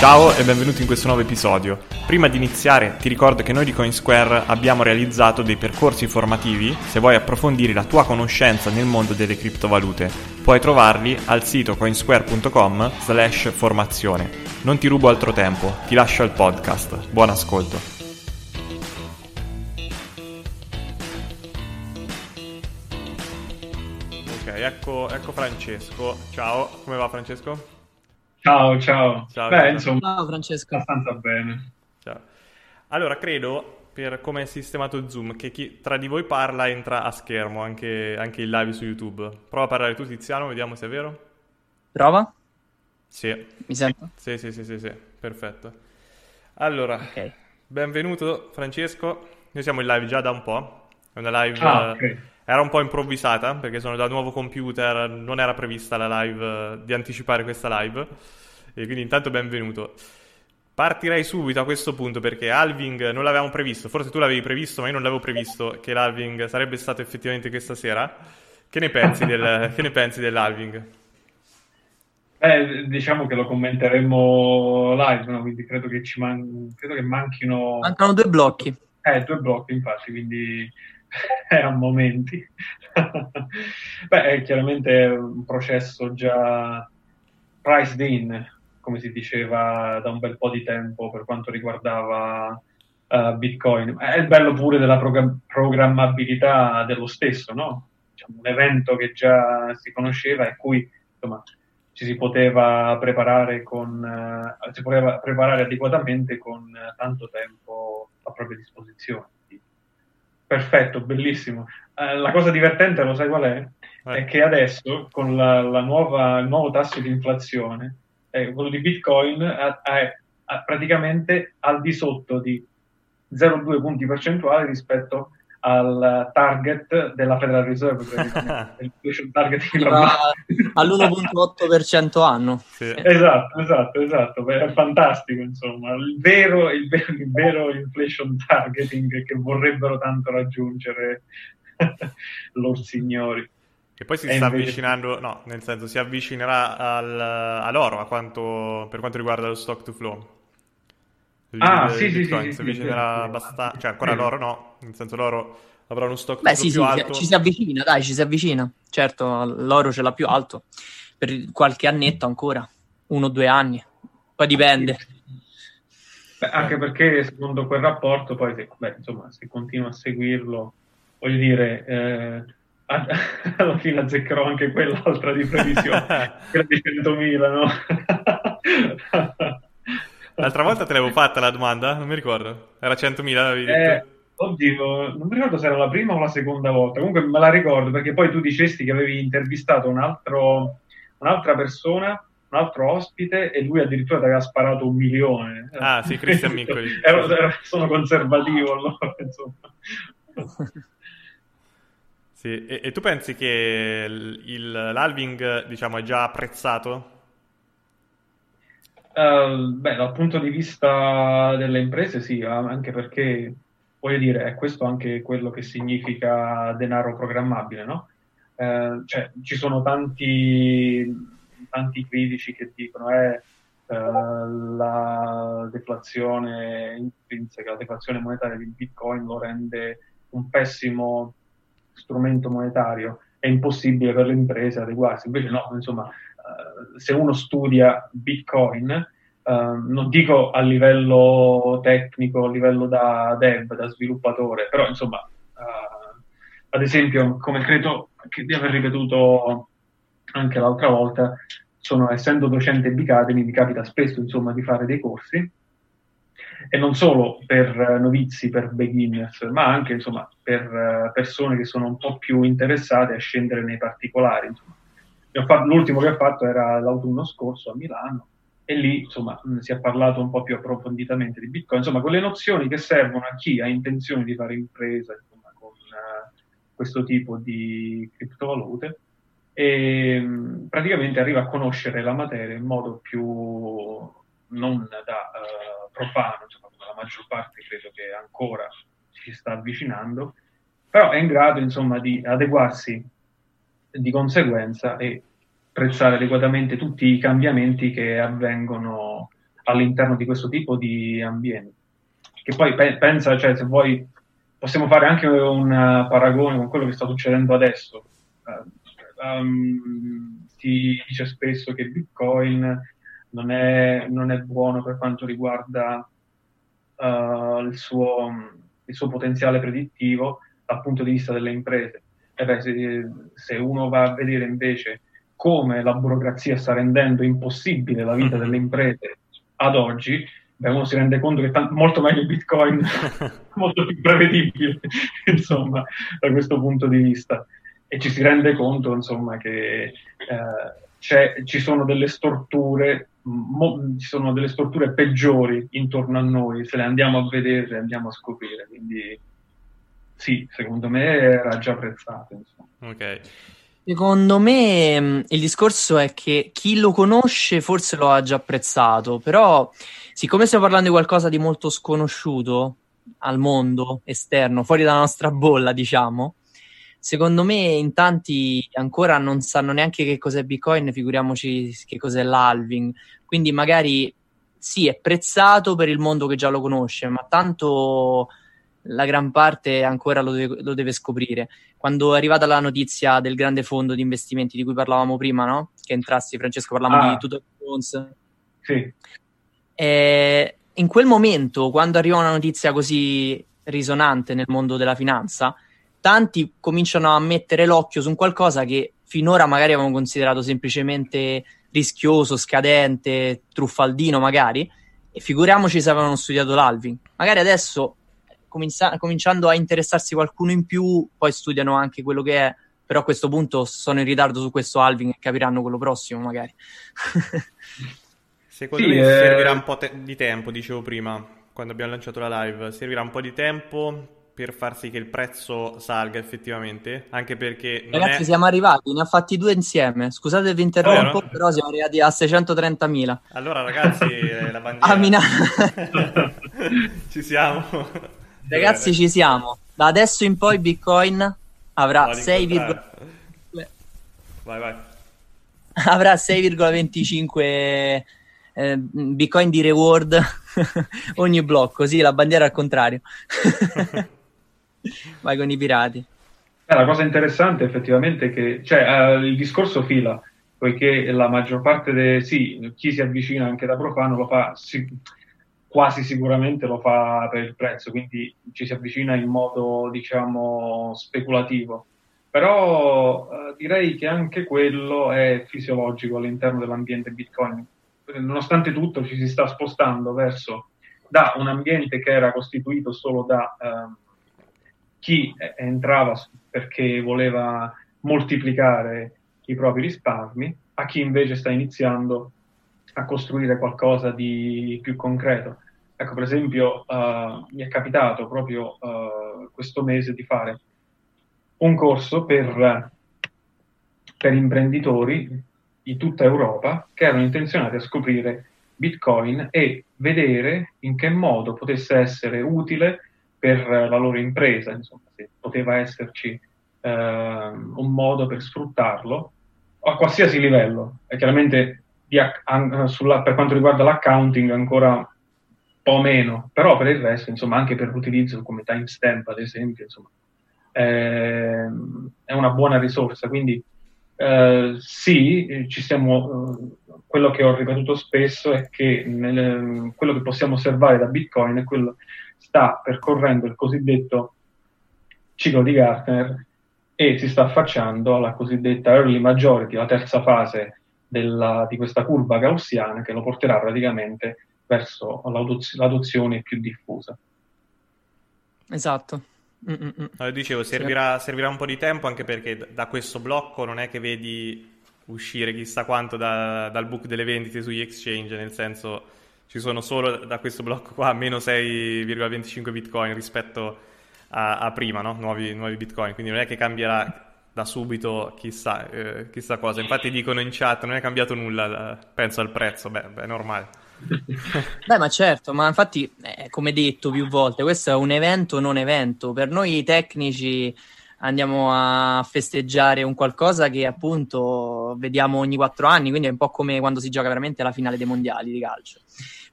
Ciao e benvenuti in questo nuovo episodio. Prima di iniziare ti ricordo che noi di Coinsquare abbiamo realizzato dei percorsi formativi se vuoi approfondire la tua conoscenza nel mondo delle criptovalute. Puoi trovarli al sito coinsquare.com slash formazione. Non ti rubo altro tempo, ti lascio al podcast. Buon ascolto. Ok, ecco, ecco Francesco. Ciao, come va Francesco? Ciao, ciao. Ciao, Beh, ciao. insomma, Ciao Francesco. abbastanza bene. Ciao. Allora, credo, per come è sistemato Zoom, che chi tra di voi parla entra a schermo, anche, anche in live su YouTube. Prova a parlare tu, Tiziano, vediamo se è vero. Prova? Sì, Mi sento? sì, sì, sì, sì, sì. perfetto. Allora, Ok. benvenuto Francesco. Noi siamo in live già da un po'. È una live... Ah, eh, ok. Era un po' improvvisata perché sono dal nuovo computer, non era prevista la live, eh, di anticipare questa live. E quindi intanto benvenuto. Partirei subito a questo punto perché Alving non l'avevamo previsto, forse tu l'avevi previsto, ma io non l'avevo previsto che l'Alving sarebbe stato effettivamente questa sera. Che ne pensi, del, che ne pensi dell'Alving? Eh, diciamo che lo commenteremo live, no? Quindi credo che ci man- credo che manchino Mancano due blocchi. eh, due blocchi, infatti, quindi è a momenti. Beh, è chiaramente un processo già priced in, come si diceva da un bel po' di tempo per quanto riguardava eh, Bitcoin. È il bello pure della progra- programmabilità dello stesso, no? Diciamo, un evento che già si conosceva e cui insomma, ci si poteva preparare con eh, si poteva preparare adeguatamente con eh, tanto tempo a propria disposizione. Perfetto, bellissimo. La cosa divertente, lo sai qual è? Eh. È che adesso, con la, la nuova, il nuovo tasso di inflazione, eh, quello di Bitcoin ha praticamente al di sotto di 0,2 punti percentuali rispetto al target della Federal Reserve, il target in Va all'1.8% anno. Sì. Esatto, esatto, esatto, è fantastico, insomma, il vero, il vero, il vero inflation targeting che vorrebbero tanto raggiungere loro signori. Che poi si E sta invece- avvicinando, no, nel senso si avvicinerà al- all'oro a quanto, per quanto riguarda lo stock to flow. Il- Ah, il sì, sì, Bitcoin sì, si avvicinerà sì, sì. abbastanza, cioè ancora l'oro no, nel senso l'oro avrà uno stock Beh, to sì, flow sì, più alto. ci si avvicina, dai, ci si avvicina. Certo, l'oro ce l'ha più alto. Per qualche annetto ancora, uno o due anni. Poi dipende. Beh, anche perché secondo quel rapporto, poi se, beh, insomma, se continua a seguirlo, voglio dire, eh, alla fine azzeccherò anche quell'altra di previsione, quella di 100.000, no? L'altra volta te l'avevo fatta la domanda, non mi ricordo. Era 100.000 avevi detto. Eh, oddio, non mi ricordo se era la prima o la seconda volta. Comunque me la ricordo perché poi tu dicesti che avevi intervistato un altro, un'altra persona, un altro ospite, e lui addirittura ti aveva sparato un milione. Ah, sì, Cristian Miccoli. Sono conservativo allora, insomma. Sì, e, e tu pensi che il- il- l'halving, diciamo, è già apprezzato? Eh, beh, dal punto di vista delle imprese, sì, anche perché voglio dire, è questo anche quello che significa denaro programmabile, no? eh, cioè, ci sono tanti, tanti critici che dicono eh, eh, la deflazione intrinseca, la deflazione monetaria di Bitcoin lo rende un pessimo strumento monetario, è impossibile per le imprese adeguarsi. Invece no, insomma, eh, se uno studia Bitcoin, eh, non dico a livello tecnico, a livello da dev, da sviluppatore, però insomma, eh, ad esempio, come credo di aver ripetuto anche l'altra volta, sono, essendo docente Bicademy, mi capita spesso insomma, di fare dei corsi e non solo per novizi, per beginners, ma anche insomma, per persone che sono un po' più interessate a scendere nei particolari. L'ultimo che ho fatto era l'autunno scorso a Milano e lì insomma, si è parlato un po' più approfonditamente di Bitcoin, insomma quelle nozioni che servono a chi ha intenzione di fare impresa insomma, con uh, questo tipo di criptovalute e praticamente arriva a conoscere la materia in modo più non da uh, profano, insomma, la maggior parte credo che ancora si sta avvicinando, però è in grado insomma di adeguarsi di conseguenza e apprezzare adeguatamente tutti i cambiamenti che avvengono all'interno di questo tipo di ambienti. Che poi pe- pensa, cioè, se vuoi, possiamo fare anche un paragone con quello che sta succedendo adesso. Um, si dice spesso che Bitcoin non è, non è buono per quanto riguarda uh, il, suo, il, suo, potenziale predittivo dal punto di vista delle imprese. Beh, se, se, uno va a vedere invece come la burocrazia sta rendendo impossibile la vita delle imprese ad oggi, beh, uno si rende conto che è t- molto meglio Bitcoin, molto più prevedibile, insomma, da questo punto di vista e ci si rende conto insomma che eh, ci sono delle storture mo, ci sono delle storture peggiori intorno a noi se le andiamo a vedere andiamo a scoprire quindi sì secondo me era già apprezzato insomma. ok Secondo me mm, il discorso è che chi lo conosce forse lo ha già apprezzato, però siccome stiamo parlando di qualcosa di molto sconosciuto al mondo esterno, fuori dalla nostra bolla, diciamo, secondo me in tanti ancora non sanno neanche che cos'è Bitcoin, figuriamoci che cos'è l'halving. Quindi magari sì, è prezzato per il mondo che già lo conosce, ma tanto la gran parte ancora lo deve, lo deve scoprire. Quando è arrivata la notizia del grande fondo di investimenti di cui parlavamo prima, no? Che entrassi, Francesco, parlavamo ah. di Tudor Jones. Sì. E in quel momento, quando arriva una notizia così risonante nel mondo della finanza, tanti cominciano a mettere l'occhio su un qualcosa che finora magari avevano considerato semplicemente rischioso, scadente, truffaldino magari, e figuriamoci se avevano studiato l'Alvin. Magari adesso, comincia- cominciando a interessarsi qualcuno in più, poi studiano anche quello che è, però a questo punto sono in ritardo su questo Alvin e capiranno quello prossimo magari. Secondo sì, me eh... servirà un po' te- di tempo, dicevo prima, quando abbiamo lanciato la live, servirà un po' di tempo per far sì che il prezzo salga effettivamente, anche perché... Ragazzi, è... siamo arrivati, ne ha fatti due insieme. Scusate vi interrompo, oh, però siamo arrivati a 630.000. Allora, ragazzi, la bandiera... a Milano. ci siamo. Ragazzi, ci siamo. Da adesso in poi Bitcoin avrà 6, vai, vai. avrà 6,25 eh, Bitcoin di reward ogni blocco, così la bandiera al contrario. Vai con i pirati. Eh, la cosa interessante effettivamente è che cioè, uh, il discorso fila, poiché la maggior parte dei... sì, chi si avvicina anche da profano lo fa sì, quasi sicuramente lo fa per il prezzo, quindi ci si avvicina in modo diciamo speculativo. Però uh, direi che anche quello è fisiologico all'interno dell'ambiente Bitcoin. Nonostante tutto ci si sta spostando verso da un ambiente che era costituito solo da uh, chi entrava perché voleva moltiplicare i propri risparmi, a chi invece sta iniziando a costruire qualcosa di più concreto. Ecco, per esempio, uh, mi è capitato proprio uh, questo mese di fare un corso per, per imprenditori di tutta Europa che erano intenzionati a scoprire Bitcoin e vedere in che modo potesse essere utile per la loro impresa, insomma, se poteva esserci eh, un modo per sfruttarlo a qualsiasi livello. E chiaramente an, sulla, per quanto riguarda l'accounting ancora un po' meno, però per il resto, insomma, anche per l'utilizzo come timestamp, ad esempio, insomma, eh, è una buona risorsa. Quindi eh, sì, ci siamo, eh, quello che ho ripetuto spesso è che nel, quello che possiamo osservare da Bitcoin è quello sta percorrendo il cosiddetto ciclo di Gartner e si sta affacciando alla cosiddetta early majority, la terza fase della, di questa curva gaussiana che lo porterà praticamente verso l'adozione più diffusa. Esatto. No, dicevo, servirà, servirà, un po' di tempo anche perché da questo blocco non è che vedi uscire chissà quanto da, dal book delle vendite sugli exchange, nel senso ci sono solo da questo blocco qua meno 6,25 bitcoin rispetto a, a prima, no? nuovi, nuovi, bitcoin, quindi non è che cambierà da subito chissà, eh, chissà cosa. Infatti dicono in chat non è cambiato nulla, penso al prezzo, beh, beh è normale. Beh, ma certo, ma infatti, eh, come detto più volte, questo è un evento non evento. Per noi tecnici andiamo a festeggiare un qualcosa che appunto vediamo ogni quattro anni, quindi è un po' come quando si gioca veramente la finale dei mondiali di calcio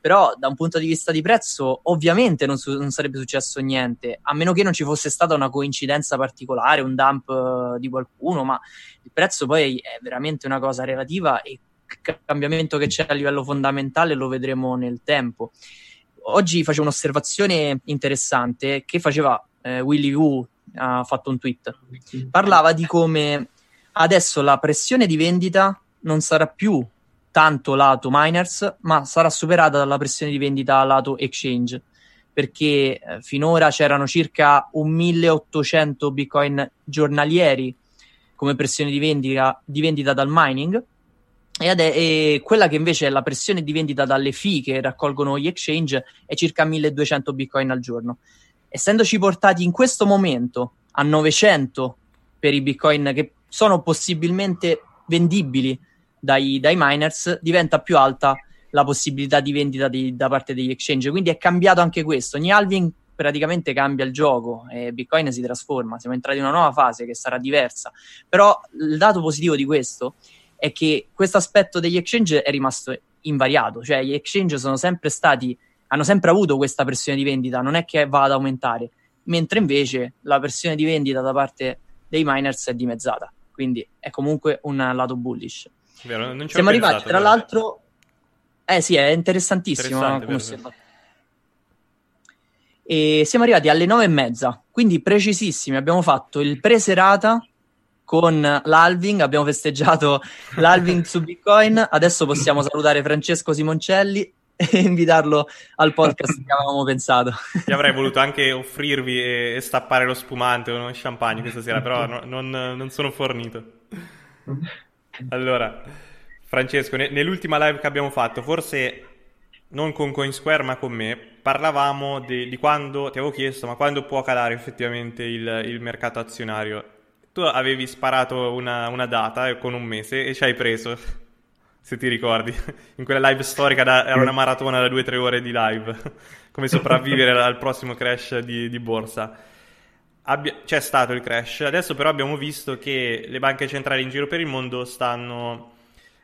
però da un punto di vista di prezzo ovviamente non, su- non, sarebbe successo niente, a meno che non ci fosse stata una coincidenza particolare, un dump uh, di qualcuno, ma il prezzo poi è veramente una cosa relativa e il cambiamento che c'è a livello fondamentale lo vedremo nel tempo. Oggi facevo un'osservazione interessante che faceva eh, Willy Wu, ha fatto un tweet, parlava di come adesso la pressione di vendita non sarà più tanto lato miners, ma sarà superata dalla pressione di vendita lato exchange, perché eh, finora c'erano circa un 1800 bitcoin giornalieri come pressione di vendita, di vendita dal mining, e, ad, e, quella che invece è la pressione di vendita dalle fee che raccolgono gli exchange è circa 1200 bitcoin al giorno. Essendoci portati in questo momento a 900 per i bitcoin che sono possibilmente vendibili dai, dai miners, diventa più alta la possibilità di vendita di, da parte degli exchange. Quindi è cambiato anche questo. Ogni halving praticamente cambia il gioco e Bitcoin si trasforma. Siamo entrati in una nuova fase che sarà diversa. Però il dato positivo di questo è che questo aspetto degli exchange è rimasto invariato, cioè gli exchange sono sempre stati, hanno sempre avuto questa pressione di vendita, non è che va ad aumentare, mentre invece la pressione di vendita da parte dei miners è dimezzata, quindi è comunque un lato bullish. Vero, non Siamo arrivati, tra l'altro... Eh sì, è interessantissimo Interessante, E siamo arrivati alle nove e mezza, quindi precisissimi. Abbiamo fatto il pre-serata con l'Alving, abbiamo festeggiato l'Alving su Bitcoin. Adesso possiamo salutare Francesco Simoncelli e invitarlo al podcast che avevamo pensato. Io avrei voluto anche offrirvi e, e stappare lo spumante o uno champagne questa sera, però no, non, non sono fornito. Allora, Francesco, ne- nell'ultima live che abbiamo fatto, forse non con CoinSquare ma con me, parlavamo di, di quando, ti avevo chiesto, ma quando può calare effettivamente il, il mercato azionario? Tu avevi sparato una, una, data con un mese e ci hai preso, se ti ricordi, in quella live storica, da, era una maratona da 2-3 ore di live, come sopravvivere al prossimo crash di, di borsa abbia- c'è stato il crash, adesso però abbiamo visto che le banche centrali in giro per il mondo stanno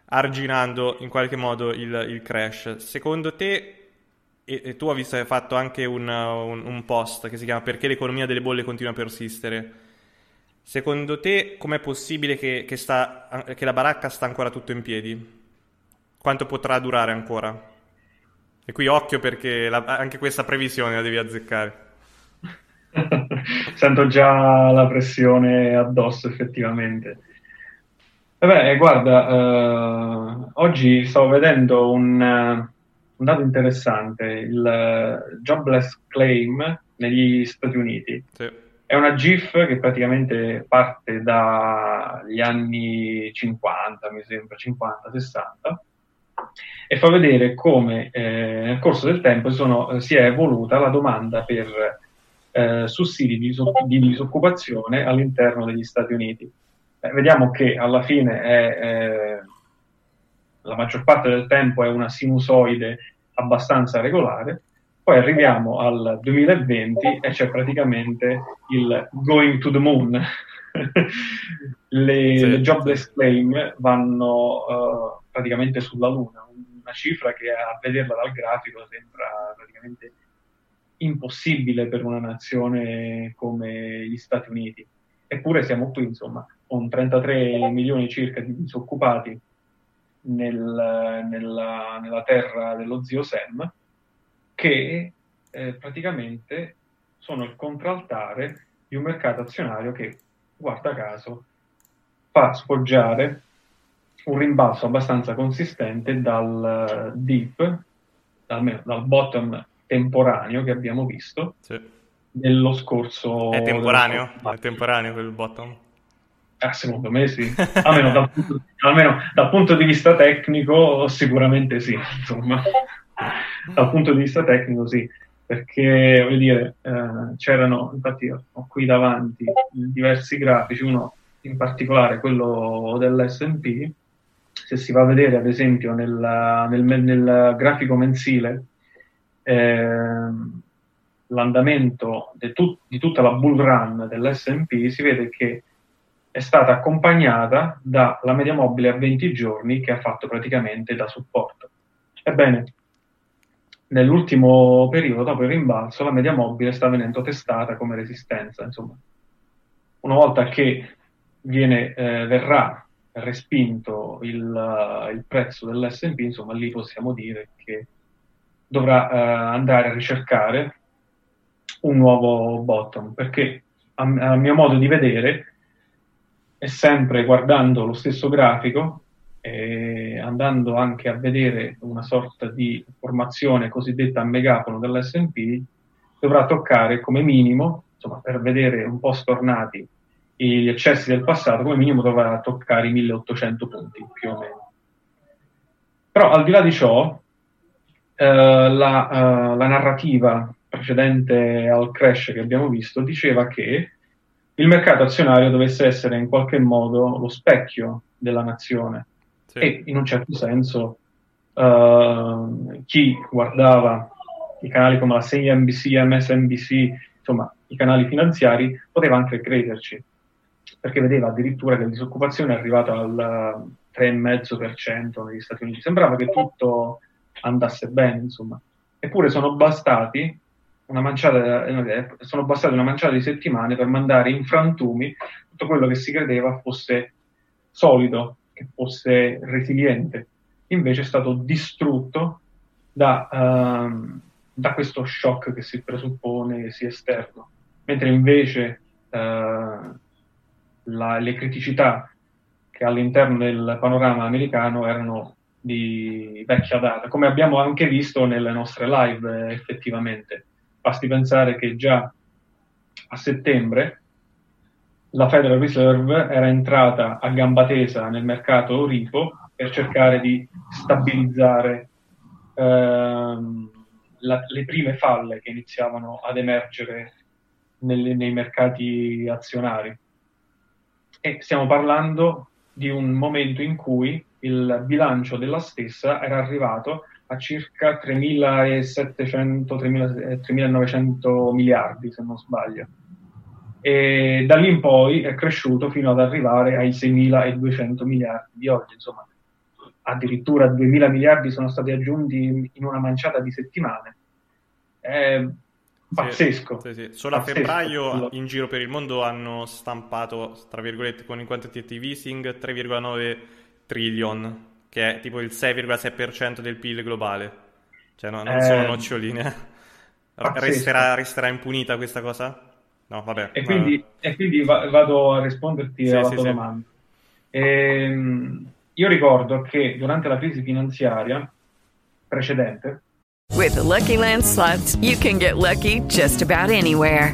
arginando in qualche modo il, il crash. Secondo te, e, e, tu hai visto hai fatto anche un, un, un post che si chiama Perché l'economia delle bolle continua a persistere, secondo te com'è possibile che, che, sta, che la baracca sta ancora tutto in piedi? Quanto potrà durare ancora? E qui occhio perché la, anche questa previsione la devi azzeccare. Sento già la pressione addosso, effettivamente. Vabbè, guarda, eh, oggi stavo vedendo un, un, dato interessante, il Jobless Claim negli Stati Uniti. Sì. È una GIF che praticamente parte dagli anni 50, mi sembra, 50-60, e fa vedere come eh, nel corso del tempo sono, si è evoluta la domanda per eh, sussidi di, di, disoccupazione all'interno degli Stati Uniti. Eh, vediamo che alla fine è, la maggior parte del tempo è una sinusoide abbastanza regolare, poi arriviamo al 2020 e c'è praticamente il going to the moon, le, Sì. le jobless claim vanno eh, praticamente sulla Luna, una cifra che a vederla dal grafico sembra praticamente impossibile per una nazione come gli Stati Uniti. Eppure siamo qui, insomma, con 33 milioni circa di disoccupati nel- nella, nella terra dello zio Sam, che eh, praticamente sono il contraltare di un mercato azionario che, guarda caso, fa sfoggiare un rimbalzo abbastanza consistente dal eh, dip, almeno dal bottom temporaneo che abbiamo visto Sì. nello scorso... È temporaneo? È temporaneo quel bottom? Ah, secondo me sì, almeno dal, punto, almeno dal punto di vista tecnico sicuramente sì, insomma, dal punto di vista tecnico sì, perché voglio dire, eh, c'erano, infatti ho qui davanti diversi grafici, uno in particolare quello dell'S&P, se si va a vedere ad esempio nella- nel, nel grafico mensile ehm, l'andamento de tut- di tutta la bull run dell'S&P si vede che è stata accompagnata dalla media mobile a 20 giorni che ha fatto praticamente da supporto. Ebbene, nell'ultimo periodo, dopo il rimbalzo, la media mobile sta venendo testata come resistenza. Insomma, una volta che viene, eh, verrà respinto il, il prezzo dell'S&P, insomma, lì possiamo dire che dovrà eh, andare a ricercare un nuovo bottom, perché a, a mio modo di vedere è sempre guardando lo stesso grafico e andando anche a vedere una sorta di formazione cosiddetta a megafono dell'S&P, dovrà toccare come minimo, insomma, per vedere un po' stornati gli eccessi del passato, come minimo dovrà toccare i 1800 punti più o meno. Però al di là di ciò, la, eh, la narrativa precedente al crash che abbiamo visto diceva che il mercato azionario dovesse essere in qualche modo lo specchio della nazione Sì. e in un certo senso eh, chi guardava i canali come la CNBC, MSNBC, insomma i canali finanziari, poteva anche crederci, perché vedeva addirittura che la disoccupazione è arrivata al 3,5% negli Stati Uniti. Sembrava che tutto andasse bene, insomma. Eppure sono bastati una manciata, eh, sono bastate una manciata di settimane per mandare in frantumi tutto quello che si credeva fosse solido, che fosse resiliente. Invece è stato distrutto da, ehm, da questo shock che si presuppone sia esterno. Mentre invece eh, la- le criticità che all'interno del panorama americano erano di vecchia data, come abbiamo anche visto nelle nostre live effettivamente. Basti pensare che già a settembre la Federal Reserve era entrata a gamba tesa nel mercato repo per cercare di stabilizzare ehm, la- le prime falle che iniziavano ad emergere nelle- nei mercati azionari. E stiamo parlando di un momento in cui il bilancio della stessa era arrivato a circa 3.700, 3.000 3.900 miliardi, se non sbaglio. E da lì in poi è cresciuto fino ad arrivare ai 6.200 miliardi di oggi. Insomma, addirittura 2.000 miliardi sono stati aggiunti in una manciata di settimane. È pazzesco. Sì, sì. Solo a Pazzesco. febbraio in giro per il mondo hanno stampato, tra virgolette, con il quantitative easing 3,9 trillion, che è tipo il 6,6% del PIL globale. Cioè, no, non Eh, sono noccioline. Resterà, resterà impunita questa cosa? No, vabbè. E quindi, eh, e quindi va- vado a risponderti Sì, alla sì, tua sì. domanda. Ehm, io ricordo che durante la crisi finanziaria precedente, With the Lucky Land slots, you can get lucky just about anywhere.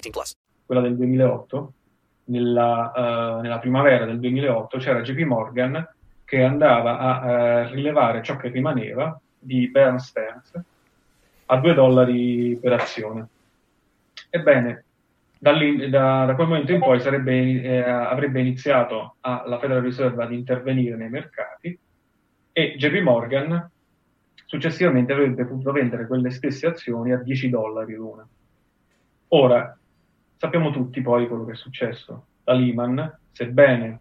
18 plus. quella del 2008, nella, eh, nella primavera del 2008 c'era JP Morgan che andava a eh, rilevare ciò che rimaneva di Bear Stearns a 2 dollari per azione. Ebbene, da, da- da quel momento in poi sarebbe, eh, avrebbe iniziato a- la Federal Reserve ad intervenire nei mercati e JP Morgan successivamente avrebbe potuto vendere quelle stesse azioni a 10 dollari l'una. Ora, sappiamo tutti poi quello che è successo. Da Lehman, sebbene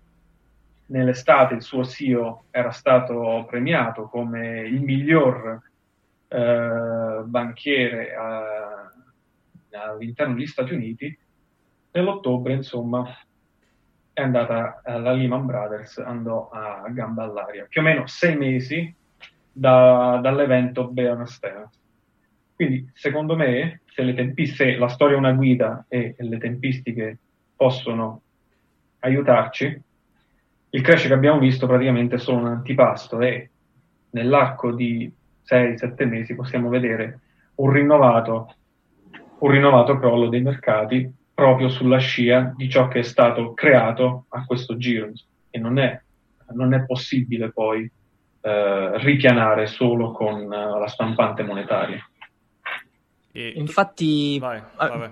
nell'estate il suo CEO era stato premiato come il miglior eh, banchiere eh, all'interno degli Stati Uniti, nell'ottobre, insomma, è andata eh, la Lehman Brothers, andò a gamba all'aria. Più o meno sei mesi da- dall'evento Bear Stearns. Quindi, secondo me, se, tempi- se la storia è una guida e le tempistiche possono aiutarci, il crash che abbiamo visto praticamente è solo un antipasto e nell'arco di 6-7 mesi possiamo vedere un rinnovato, un rinnovato crollo dei mercati proprio sulla scia di ciò che è stato creato a questo giro e non è, non è possibile poi eh, ripianare solo con eh, la stampante monetaria. Infatti, Vai, ah, vabbè.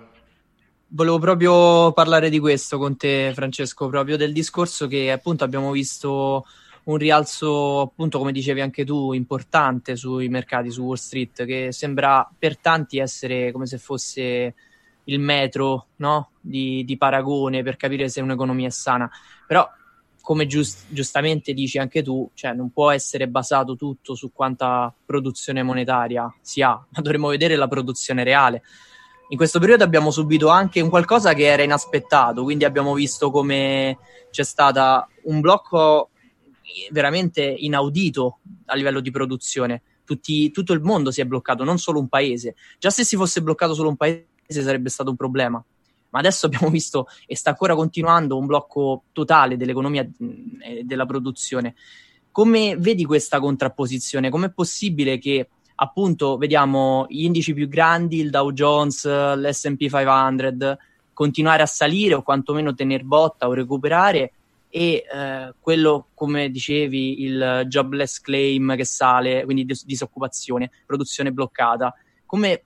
volevo proprio parlare di questo con te, Francesco, proprio del discorso che appunto abbiamo visto un rialzo, appunto, come dicevi anche tu, importante sui mercati, su Wall Street, che sembra per tanti essere come se fosse il metro no? di, di paragone per capire se un'economia è sana. Però, come giust- giustamente dici anche tu, cioè, non può essere basato tutto su quanta produzione monetaria si ha, ma dovremmo vedere la produzione reale. In questo periodo abbiamo subito anche un qualcosa che era inaspettato, quindi abbiamo visto come c'è stato un blocco veramente inaudito a livello di produzione. Tutti- tutto il mondo si è bloccato, non solo un paese. Già se si fosse bloccato solo un paese sarebbe stato un problema. Ma adesso abbiamo visto e sta ancora continuando un blocco totale dell'economia mh, e della produzione. Come vedi questa contrapposizione? Com'è possibile che appunto vediamo gli indici più grandi, il Dow Jones, l'SP 500, continuare a salire o quantomeno tener botta o recuperare e eh, quello, come dicevi, il jobless claim che sale, quindi dis- disoccupazione, produzione bloccata. Come,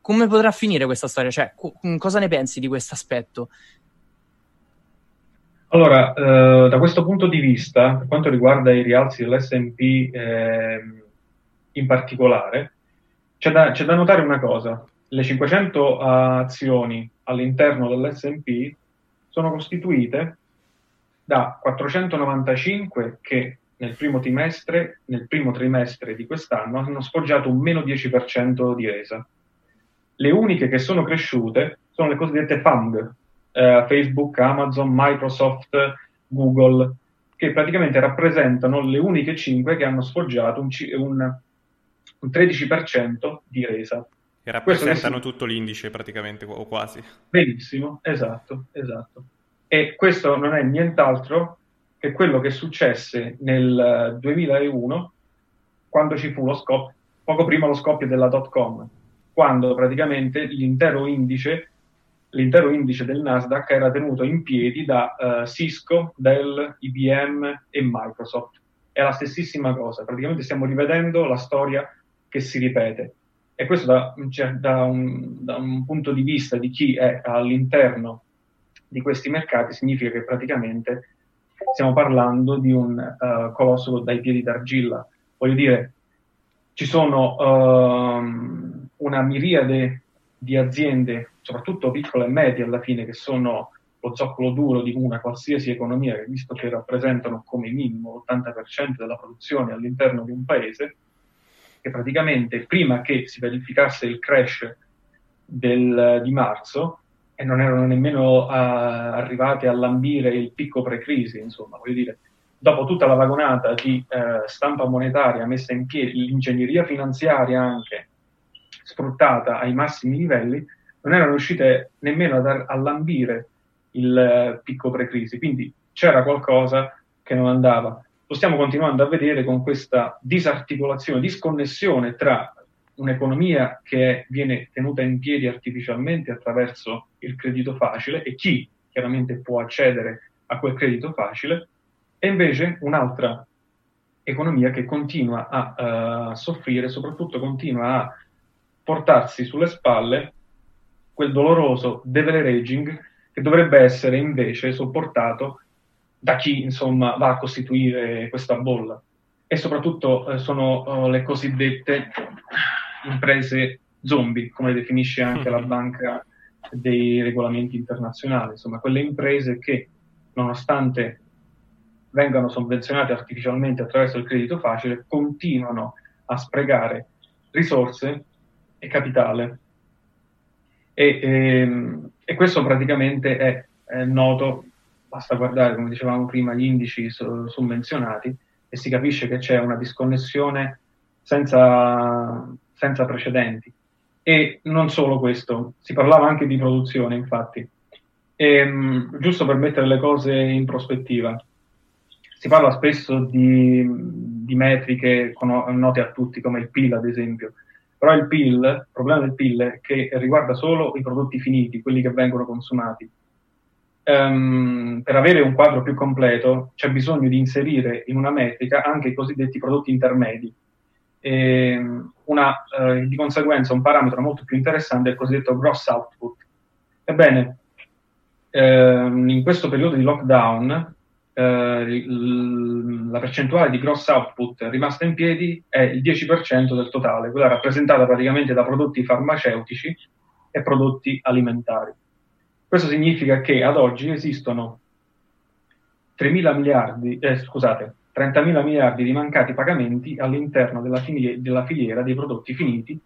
come potrà finire questa storia? Cioè, co- cosa ne pensi di questo aspetto? Allora, eh, da questo punto di vista, per quanto riguarda i rialzi dell'S&P ehm, in particolare, c'è da, c'è da notare una cosa. Le 500 azioni all'interno dell'S&P sono costituite da 495 che nel primo nel primo trimestre di quest'anno hanno sfoggiato un meno 10% di resa. Le uniche che sono cresciute sono le cosiddette FAMG, eh, Facebook, Amazon, Microsoft, Google, che praticamente rappresentano le uniche 5 che hanno sfoggiato un, un- un 13% di resa. Che Questo rappresentano che tutto l'indice praticamente, o quasi. Benissimo, esatto, esatto. E questo non è nient'altro che quello che successe nel eh, 2001, quando ci fu lo scoppio, poco prima lo scoppio della dot com, quando praticamente l'intero indice, l'intero indice del Nasdaq era tenuto in piedi da eh, Cisco, Dell, IBM e Microsoft. È la stessissima cosa, praticamente stiamo rivedendo la storia che si ripete. E questo da, cioè, da un, da un punto di vista di chi è all'interno di questi mercati significa che praticamente stiamo parlando di un eh, colosso dai piedi d'argilla. Voglio dire, ci sono ehm, una miriade di aziende, soprattutto piccole e medie alla fine, che sono lo zoccolo duro di una qualsiasi economia, visto che rappresentano come minimo l'80% della produzione all'interno di un paese, che praticamente prima che si verificasse il crash del- di marzo e non erano nemmeno uh, arrivati a lambire il picco pre-crisi, insomma, voglio dire, dopo tutta la vagonata di uh, stampa monetaria messa in piedi, l'ingegneria finanziaria anche sfruttata ai massimi livelli, non erano riuscite nemmeno a, a lambire il uh, picco pre-crisi, quindi c'era qualcosa che non andava. Lo stiamo continuando a vedere con questa disarticolazione, disconnessione tra un'economia che viene tenuta in piedi artificialmente attraverso il credito facile e chi chiaramente può accedere a quel credito facile, e invece un'altra economia che continua a uh, soffrire, soprattutto continua a portarsi sulle spalle quel doloroso deleveraging che dovrebbe essere invece sopportato da chi insomma va a costituire questa bolla. E soprattutto eh, sono uh, le cosiddette imprese zombie, come le definisce anche la banca dei regolamenti internazionali, insomma quelle imprese che nonostante vengano sovvenzionate artificialmente attraverso il credito facile, continuano a sprecare risorse e capitale. E, ehm, e questo praticamente è, è, noto, basta guardare, come dicevamo prima, gli indici summenzionati e si capisce che c'è una disconnessione senza, senza precedenti. E non solo questo, si parlava anche di produzione, infatti. E, ehm, giusto per mettere le cose in prospettiva, si parla spesso di, di metriche note a tutti, come il PIL ad esempio, però il PIL, il problema del PIL è che riguarda solo i prodotti finiti, quelli che vengono consumati. Um, per avere un quadro più completo c'è bisogno di inserire in una metrica anche i cosiddetti prodotti intermedi, e una, eh, di conseguenza un parametro molto più interessante è il cosiddetto gross output. Ebbene, ehm, in questo periodo di lockdown eh, la percentuale di gross output rimasta in piedi è il 10% del totale, quella rappresentata praticamente da prodotti farmaceutici e prodotti alimentari. Questo significa che ad oggi esistono 3.000 miliardi, eh, scusate, 30.000 miliardi di mancati pagamenti all'interno della, fili- della filiera dei prodotti finiti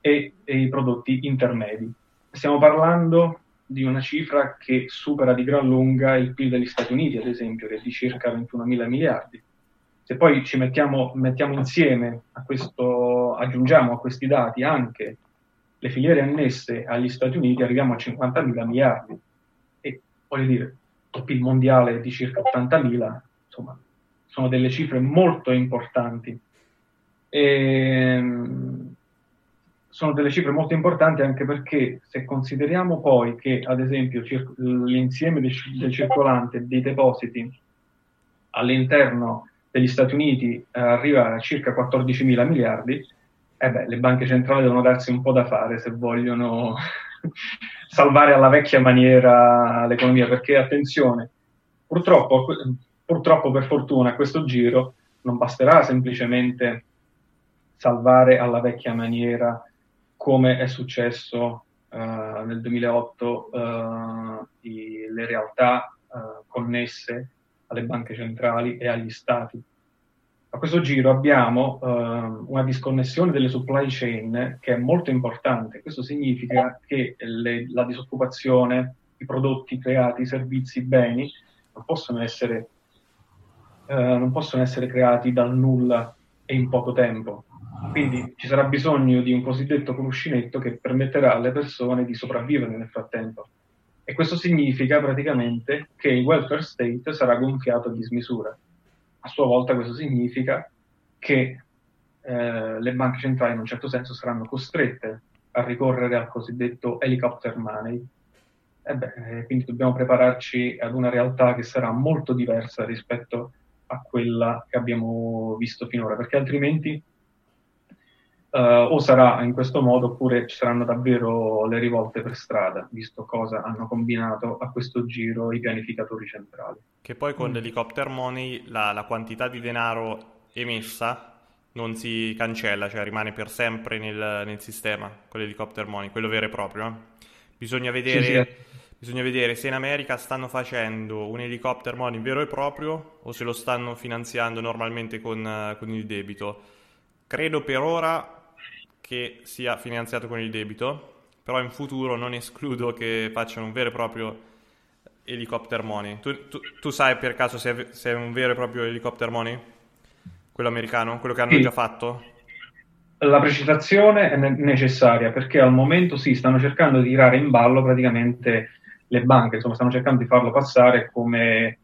e, e i prodotti intermedi. Stiamo parlando di una cifra che supera di gran lunga il PIL degli Stati Uniti, ad esempio, che è di circa 21.000 miliardi. Se poi ci mettiamo, mettiamo insieme a questo, aggiungiamo a questi dati anche le filiere annesse agli Stati Uniti, arriviamo a 50.000 miliardi. E voglio dire, il PIL mondiale è di circa 80.000, insomma, sono delle cifre molto importanti. E, ehm, sono delle cifre molto importanti anche perché se consideriamo poi che, ad esempio, cir- l'insieme del, del, circolante dei depositi all'interno degli Stati Uniti eh, arriva a circa 14 mila miliardi, eh beh, le banche centrali devono darsi un po' da fare se vogliono salvare alla vecchia maniera l'economia, perché attenzione, purtroppo Purtroppo, per fortuna, a questo giro non basterà semplicemente salvare alla vecchia maniera come è successo uh, nel 2008 uh, eh, i, le realtà uh, connesse alle banche centrali e agli stati. A questo giro abbiamo una disconnessione delle supply chain che è molto importante. Questo significa che le, la disoccupazione, i prodotti creati, i servizi, i beni non possono essere non possono essere creati dal nulla e in poco tempo. Quindi ci sarà bisogno di un cosiddetto cuscinetto che permetterà alle persone di sopravvivere nel frattempo. E questo significa praticamente che il welfare state sarà gonfiato a dismisura. A sua volta questo significa che eh, le banche centrali in un certo senso saranno costrette a ricorrere al cosiddetto helicopter money. Beh, eh, quindi dobbiamo prepararci ad una realtà che sarà molto diversa rispetto a quella che abbiamo visto finora, perché altrimenti uh, o sarà in questo modo oppure ci saranno davvero le rivolte per strada, visto cosa hanno combinato a questo giro i pianificatori centrali. Che poi con mm. l'helicopter money la, la quantità di denaro emessa non si cancella, cioè rimane per sempre nel, nel sistema con l'helicopter money, quello vero e proprio. Eh? Bisogna vedere... Sì, sì Bisogna vedere se in America stanno facendo un helicopter money vero e proprio o se lo stanno finanziando normalmente con, uh, con il debito. Credo per ora che sia finanziato con il debito, però in futuro non escludo che facciano un vero e proprio helicopter money. Tu, tu, tu sai per caso se è, se è, un vero e proprio helicopter money? Quello americano? Quello che hanno sì. già fatto? La precisazione è necessaria perché al momento sì, stanno cercando di tirare in ballo praticamente le banche, insomma stanno cercando di farlo passare come,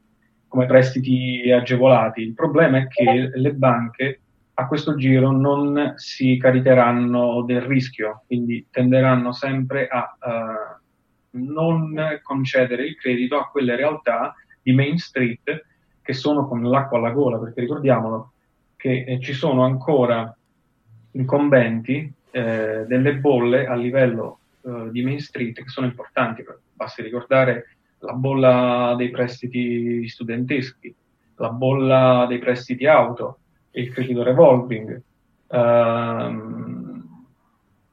come prestiti agevolati. Il problema è che le banche a questo giro non si caricheranno del rischio, quindi tenderanno sempre a uh, non concedere il credito a quelle realtà di Main Street che sono con l'acqua alla gola, perché ricordiamolo che eh, ci sono ancora incombenti eh, delle bolle a livello eh, di Main Street che sono importanti, basti ricordare la bolla dei prestiti studenteschi, la bolla dei prestiti auto, il credito revolving, ehm,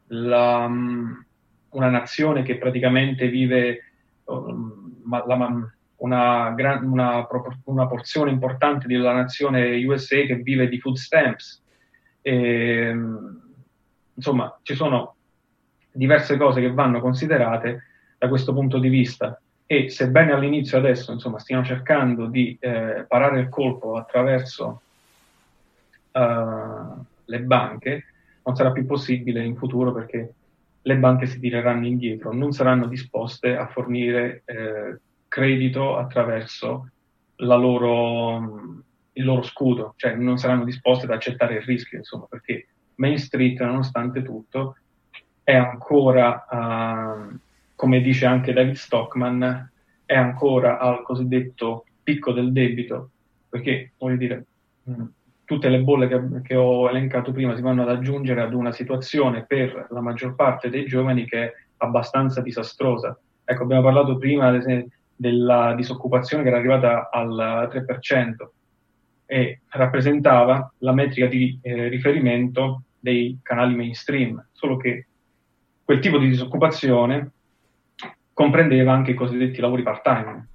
la, una nazione che praticamente vive um, la, una, gran, una, una, porzione importante della nazione USA che vive di food stamps. E, insomma, ci sono diverse cose che vanno considerate da questo punto di vista e sebbene all'inizio adesso insomma, stiano cercando di eh, parare il colpo attraverso uh, le banche, non sarà più possibile in futuro perché le banche si tireranno indietro, non saranno disposte a fornire eh, credito attraverso loro, il loro scudo, cioè non saranno disposte ad accettare il rischio, insomma, perché Main Street, nonostante tutto, è ancora, uh, come dice anche David Stockman, è ancora al cosiddetto picco del debito, perché, voglio dire, mh, tutte le bolle che, che, ho elencato prima si vanno ad aggiungere ad una situazione per la maggior parte dei giovani che è abbastanza disastrosa. Ecco, abbiamo parlato prima della disoccupazione che era arrivata al 3% e rappresentava la metrica di eh, riferimento dei canali mainstream, solo che quel tipo di disoccupazione comprendeva anche i cosiddetti lavori part-time.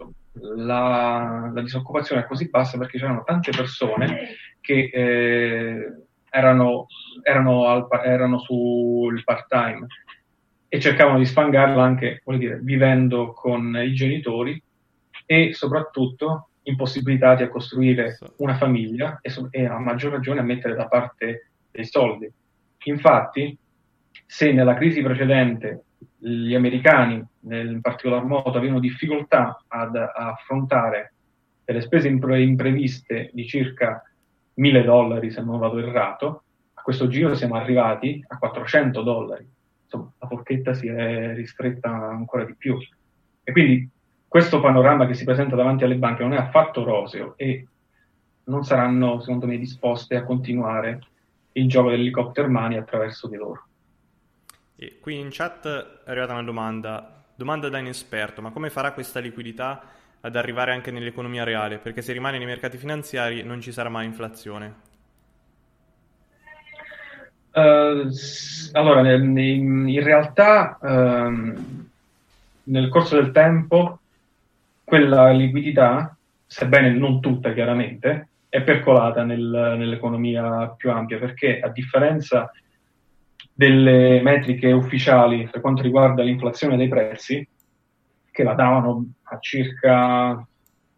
La, la disoccupazione è così bassa perché c'erano tante persone che eh, erano, erano, al, erano, sul part-time e cercavano di sfangarla anche, vuol dire, vivendo con i genitori e soprattutto impossibilitati a costruire una famiglia e, e a maggior ragione a mettere da parte dei soldi. Infatti, se nella crisi precedente gli americani, in particolar modo, avevano difficoltà ad, ad affrontare delle spese impre- impreviste di circa 1000 dollari se non vado errato, a questo giro siamo arrivati a 400 dollari. Insomma, la forchetta si è ristretta ancora di più. E quindi questo panorama che si presenta davanti alle banche non è affatto roseo e non saranno, secondo me, disposte a continuare il gioco dell'helicopter money attraverso di loro. E qui in chat è arrivata una domanda, domanda da inesperto, ma come farà questa liquidità ad arrivare anche nell'economia reale, perché se rimane nei mercati finanziari non ci sarà mai inflazione. Uh, allora, in, realtà um, nel corso del tempo quella liquidità, sebbene non tutta chiaramente, è percolata nel, nell'economia più ampia, perché a differenza delle metriche ufficiali per quanto riguarda l'inflazione dei prezzi, che la davano a circa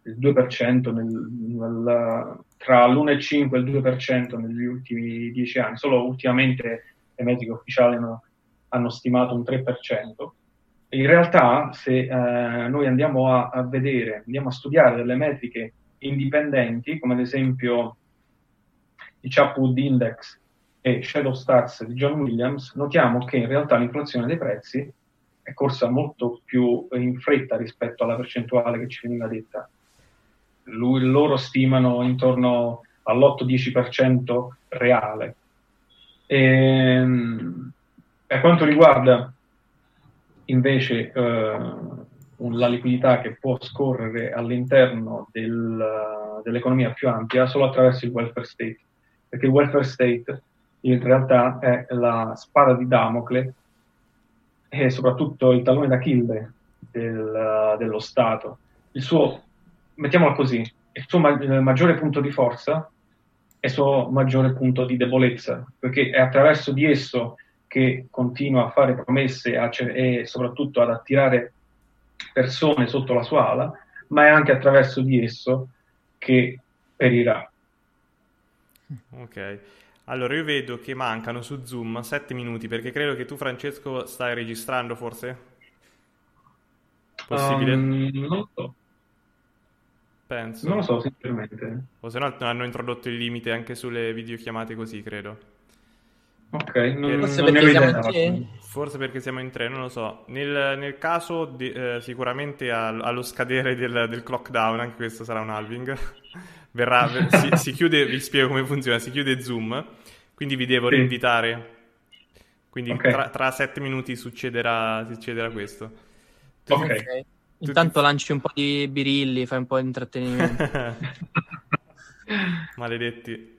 il 2% nel, nel, tra l'1,5 e il 2% negli ultimi dieci anni, solo ultimamente le metriche ufficiali hanno, hanno stimato un 3%. In realtà, se eh, noi andiamo a, a, vedere, andiamo a studiare delle metriche indipendenti, come ad esempio il Chapwood Index e Shadow Stats di John Williams, notiamo che in realtà l'inflazione dei prezzi è corsa molto più in fretta rispetto alla percentuale che ci veniva detta. Lui, loro stimano intorno all'8-10% reale. E, ehm, per quanto riguarda invece eh, la liquidità che può scorrere all'interno del, dell'economia più ampia solo attraverso il welfare state, perché il welfare state in realtà è la spada di Damocle e soprattutto il tallone d'Achille del, dello Stato. Il suo, mettiamolo così, il suo maggiore punto di forza e il suo maggiore punto di debolezza, perché è attraverso di esso che continua a fare promesse a e soprattutto ad attirare persone sotto la sua ala, ma è anche attraverso di esso che perirà. Ok. Allora io vedo che mancano su Zoom 7 minuti perché credo che tu Francesco stai registrando forse? Possibile? Um, non lo so. Penso. Non lo so, sinceramente. O se no hanno introdotto il limite anche sulle videochiamate così, credo. Ok, non, Forse non perché siamo idea. in tre? Forse perché siamo in tre, non lo so. Nel, nel caso, di- eh, sicuramente al- allo scadere del, del clock down, anche questo sarà un halving, verrà, ver- si, si chiude, vi spiego come funziona, si chiude Zoom, quindi vi devo Sì. reinvitare. Quindi Ok. tra, tra sette minuti succederà, succederà questo. Tu- Ok. Intanto lanci un po' di birilli, fai un po' di intrattenimento. Maledetti.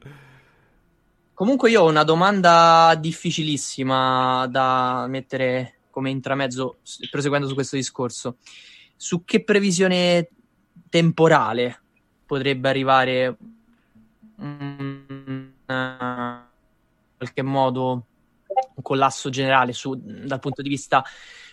Comunque io ho una domanda difficilissima da mettere come intramezzo, proseguendo su questo discorso. Su che previsione temporale potrebbe arrivare un- qualche modo un collasso generale su- dal punto di vista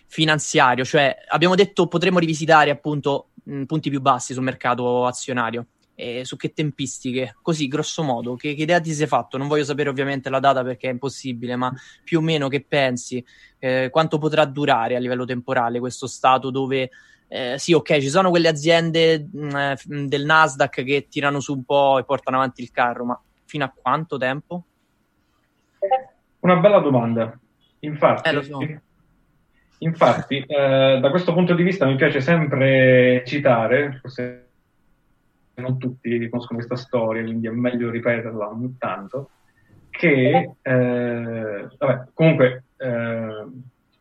finanziario? Cioè, abbiamo detto potremmo rivisitare appunto mh, punti più bassi sul mercato azionario. E su che tempistiche? Così, grosso modo, che, che idea ti sei fatto? Non voglio sapere ovviamente la data perché è impossibile, ma più o meno che pensi? Eh, quanto potrà durare a livello temporale questo stato dove, eh, sì, ok, ci sono quelle aziende mh, eh, del Nasdaq che tirano su un po' e portano avanti il carro, ma fino a quanto tempo? Una bella domanda. Infatti, Eh, so. infatti eh, da questo punto di vista mi piace sempre citare, forse non tutti conoscono questa storia, quindi è meglio ripeterla ogni tanto, che eh, vabbè, comunque eh,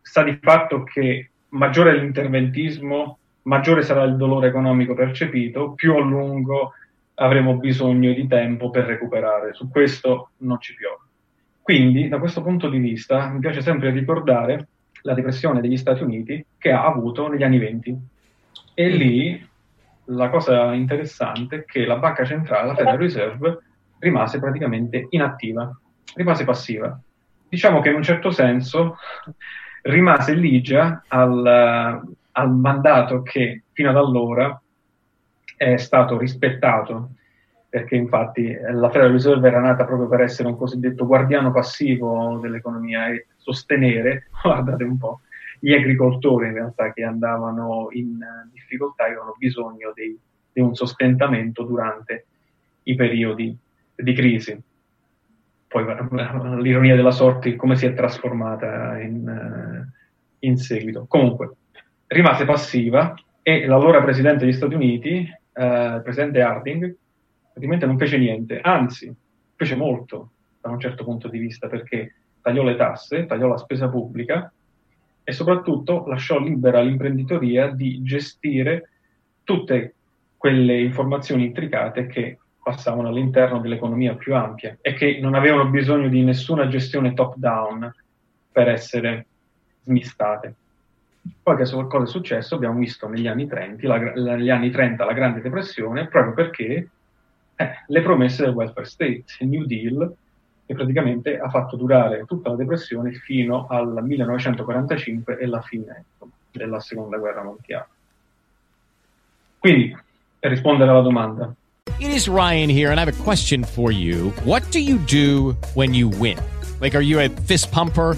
sta di fatto che maggiore è l'interventismo, maggiore sarà il dolore economico percepito, più a lungo avremo bisogno di tempo per recuperare. Su questo non ci piove. Quindi, da questo punto di vista, mi piace sempre ricordare la depressione degli Stati Uniti che ha avuto negli anni 20. E lì la cosa interessante è che la banca centrale, la Federal Reserve, rimase praticamente inattiva, rimase passiva. Diciamo che in un certo senso rimase ligia al, al mandato che fino ad allora è stato rispettato perché infatti eh, la Federal Reserve era nata proprio per essere un cosiddetto guardiano passivo dell'economia e sostenere, guardate un po', gli agricoltori in realtà che andavano in eh, difficoltà e avevano bisogno di, di un sostentamento durante i periodi di crisi. Poi eh, l'ironia della sorte come si è trasformata in, eh, in seguito. Comunque, rimase passiva e l'allora presidente degli Stati Uniti, eh, presidente Harding, praticamente non fece niente, anzi fece molto da un certo punto di vista perché tagliò le tasse, tagliò la spesa pubblica e soprattutto lasciò libera l'imprenditoria di gestire tutte quelle informazioni intricate che passavano all'interno dell'economia più ampia e che non avevano bisogno di nessuna gestione top down per essere smistate. Poi che cosa è successo? Abbiamo visto negli anni 30 la, negli anni 30 la Grande Depressione proprio perché eh, le promesse del welfare state, il New Deal, che praticamente ha fatto durare tutta la depressione fino al 1945 e la fine della seconda guerra mondiale. Quindi, per rispondere alla domanda, It is Ryan here, and I have a question for you. What do you do when you win? Like, are you a fist pumper?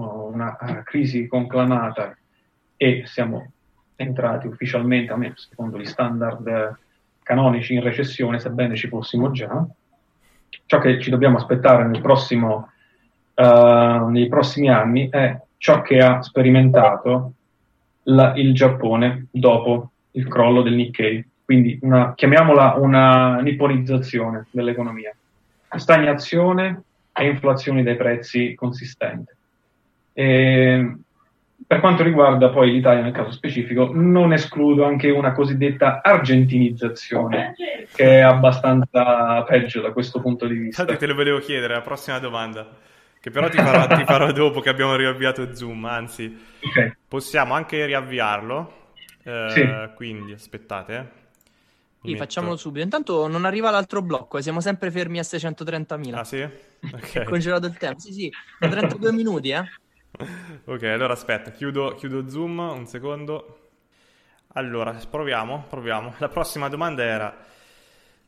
una eh, crisi conclamata e siamo entrati ufficialmente, almeno secondo gli standard eh, canonici, in recessione, sebbene ci fossimo già, ciò che ci dobbiamo aspettare nel prossimo, eh, nei prossimi anni è ciò che ha sperimentato la- il Giappone dopo il crollo del Nikkei. Quindi una, chiamiamola una nipponizzazione dell'economia. Stagnazione e inflazione dei prezzi consistente. E per quanto riguarda poi l'Italia nel caso specifico, non escludo anche una cosiddetta argentinizzazione, che è abbastanza peggio da questo punto di vista. Infatti te lo volevo chiedere, la prossima domanda, che però ti farò, ti farò dopo che abbiamo riavviato Zoom, anzi, Ok. possiamo anche riavviarlo. Eh, Sì. Quindi aspettate. eh. Sì, facciamolo subito. Intanto non arriva l'altro blocco, eh, siamo sempre fermi a 630.000. Ah sì? Ho Ok. congelato il tempo. Sì, sì, da 32 minuti, eh. Ok, allora aspetta, chiudo, chiudo Zoom un secondo. Allora, proviamo, proviamo. La prossima domanda era,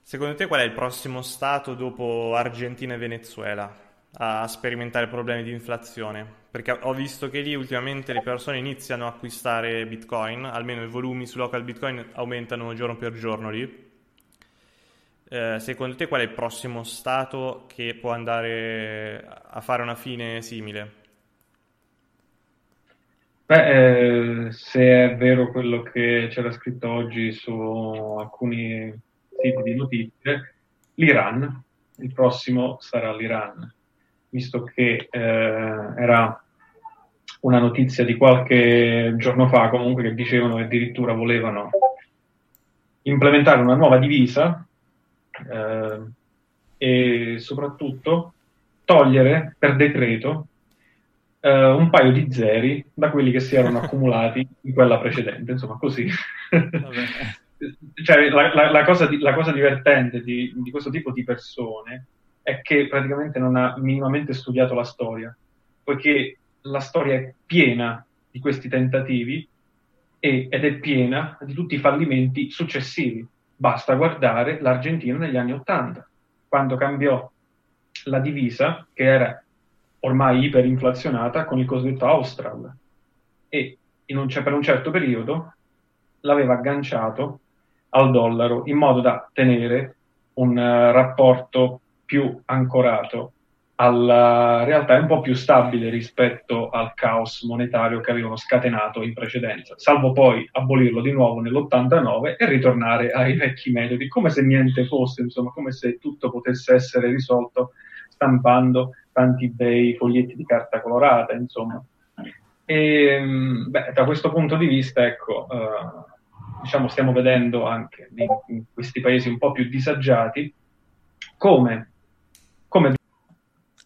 secondo te qual è il prossimo stato dopo Argentina e Venezuela a sperimentare problemi di inflazione? Perché ho visto che lì ultimamente le persone iniziano a acquistare Bitcoin, almeno i volumi su local Bitcoin aumentano giorno per giorno lì. Eh, secondo te qual è il prossimo stato che può andare a fare una fine simile? Beh, eh, se è vero quello che c'era scritto oggi su alcuni siti di notizie, l'Iran, il prossimo sarà l'Iran, visto che eh, era una notizia di qualche giorno fa comunque che dicevano che addirittura volevano implementare una nuova divisa eh, e soprattutto togliere per decreto eh, un paio di zeri da quelli che si erano accumulati in quella precedente, insomma così. cioè, la, la- la cosa, di- la cosa divertente di, di questo tipo di persone è che praticamente non ha minimamente studiato la storia, poiché la storia è piena di questi tentativi e- ed è piena di tutti i fallimenti successivi. Basta guardare l'Argentina negli anni Ottanta, quando cambiò la divisa, che era ormai iperinflazionata, con il cosiddetto Austral. E un per un certo periodo l'aveva agganciato al dollaro in modo da tenere un eh, rapporto più ancorato alla realtà e un po' più stabile rispetto al caos monetario che avevano scatenato in precedenza, salvo poi abolirlo di nuovo nell'89 e ritornare ai vecchi metodi, come se niente fosse, insomma, come se tutto potesse essere risolto stampando tanti bei foglietti di carta colorata, insomma. E, mh, beh, da questo punto di vista, ecco, eh, diciamo, stiamo vedendo anche in, in questi paesi un po' più disagiati come, come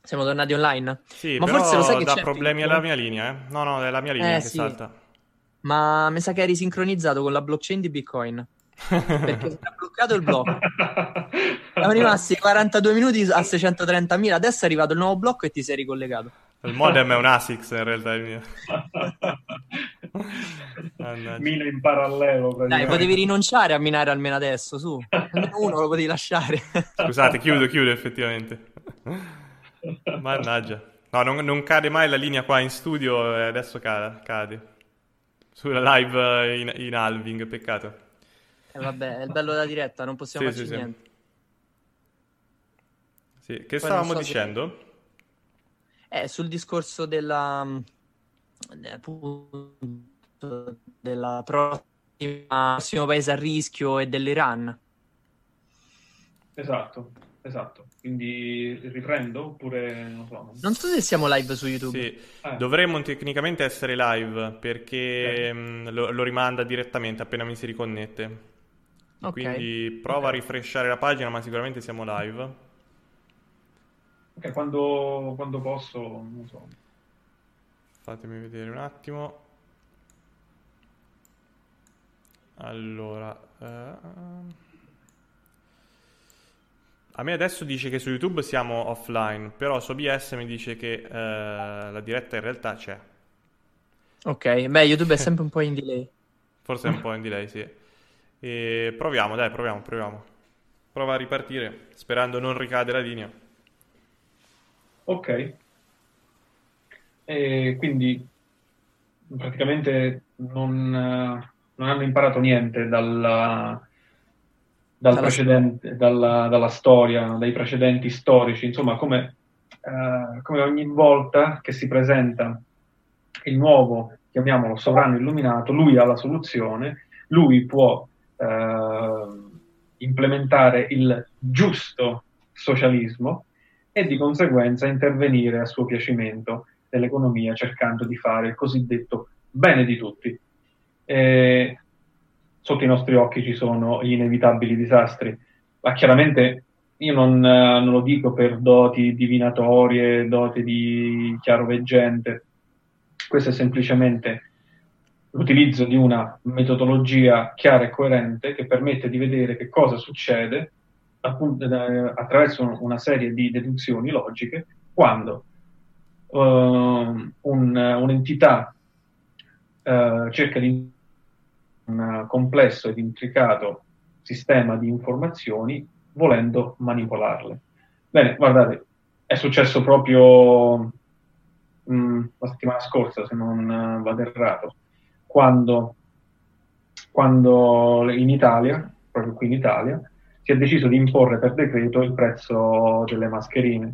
Siamo tornati online. Sì, Ma però forse lo sai che dà c'è, problemi alla mia linea, eh? No, no, è la mia linea Eh, che sì. salta. Ma mi sa che eri sincronizzato con la blockchain di Bitcoin. Perché si era bloccato il blocco. Siamo rimasti 42 minuti a 630.000. Adesso è arrivato il nuovo blocco e ti sei ricollegato. Il modem è un ASICS in realtà il mio. Mina in parallelo. Dai, potevi rinunciare a minare almeno adesso, su. Almeno uno lo potevi lasciare. Scusate, chiudo, chiudo effettivamente. Mannaggia. No, non, non cade mai la linea qua in studio e adesso cade. cade. Sulla live eh, in, in halving, peccato. Eh, vabbè, è il bello della diretta, non possiamo Sì, farci sì. niente. Sì, che Poi stavamo so se- dicendo? Eh, sul discorso della eh, appunto, della prossima, prossimo paese a rischio e dell'Iran. Esatto, esatto. Quindi riprendo oppure non so. Non so se siamo live su YouTube. Sì, Eh. dovremmo tecnicamente essere live perché mh, lo, lo rimanda direttamente appena mi si riconnette. Ok. Quindi prova a rifreshare la pagina, ma sicuramente siamo live. Ok, quando, quando posso, non so. Fatemi vedere un attimo. Allora, eh, a me adesso dice che su YouTube siamo offline, però su OBS mi dice che eh, la diretta in realtà c'è. Ok, beh, YouTube è sempre un po' in delay. Forse è un po' in delay, sì. E proviamo, dai, proviamo, proviamo. Prova a ripartire, sperando non ricade la linea. Ok. E quindi praticamente non, non hanno imparato niente dalla, dal dalla, dalla storia, dai precedenti storici, insomma, come, eh, come ogni volta che si presenta il nuovo, chiamiamolo sovrano illuminato, lui ha la soluzione, lui può eh, implementare il giusto socialismo e di conseguenza intervenire a suo piacimento. dell'economia cercando di fare il cosiddetto bene di tutti. E sotto i nostri occhi ci sono gli inevitabili disastri, ma chiaramente io non, non lo dico per doti divinatorie, doti di chiaroveggente, questo è semplicemente l'utilizzo di una metodologia chiara e coerente che permette di vedere che cosa succede appunto, eh, attraverso una serie di deduzioni logiche quando uh, un, un'entità uh, cerca di un complesso ed intricato sistema di informazioni volendo manipolarle. Bene, guardate, è successo proprio mh, mm, la settimana scorsa, se non vado errato, quando, quando in Italia, proprio qui in Italia, si è deciso di imporre per decreto il prezzo delle mascherine.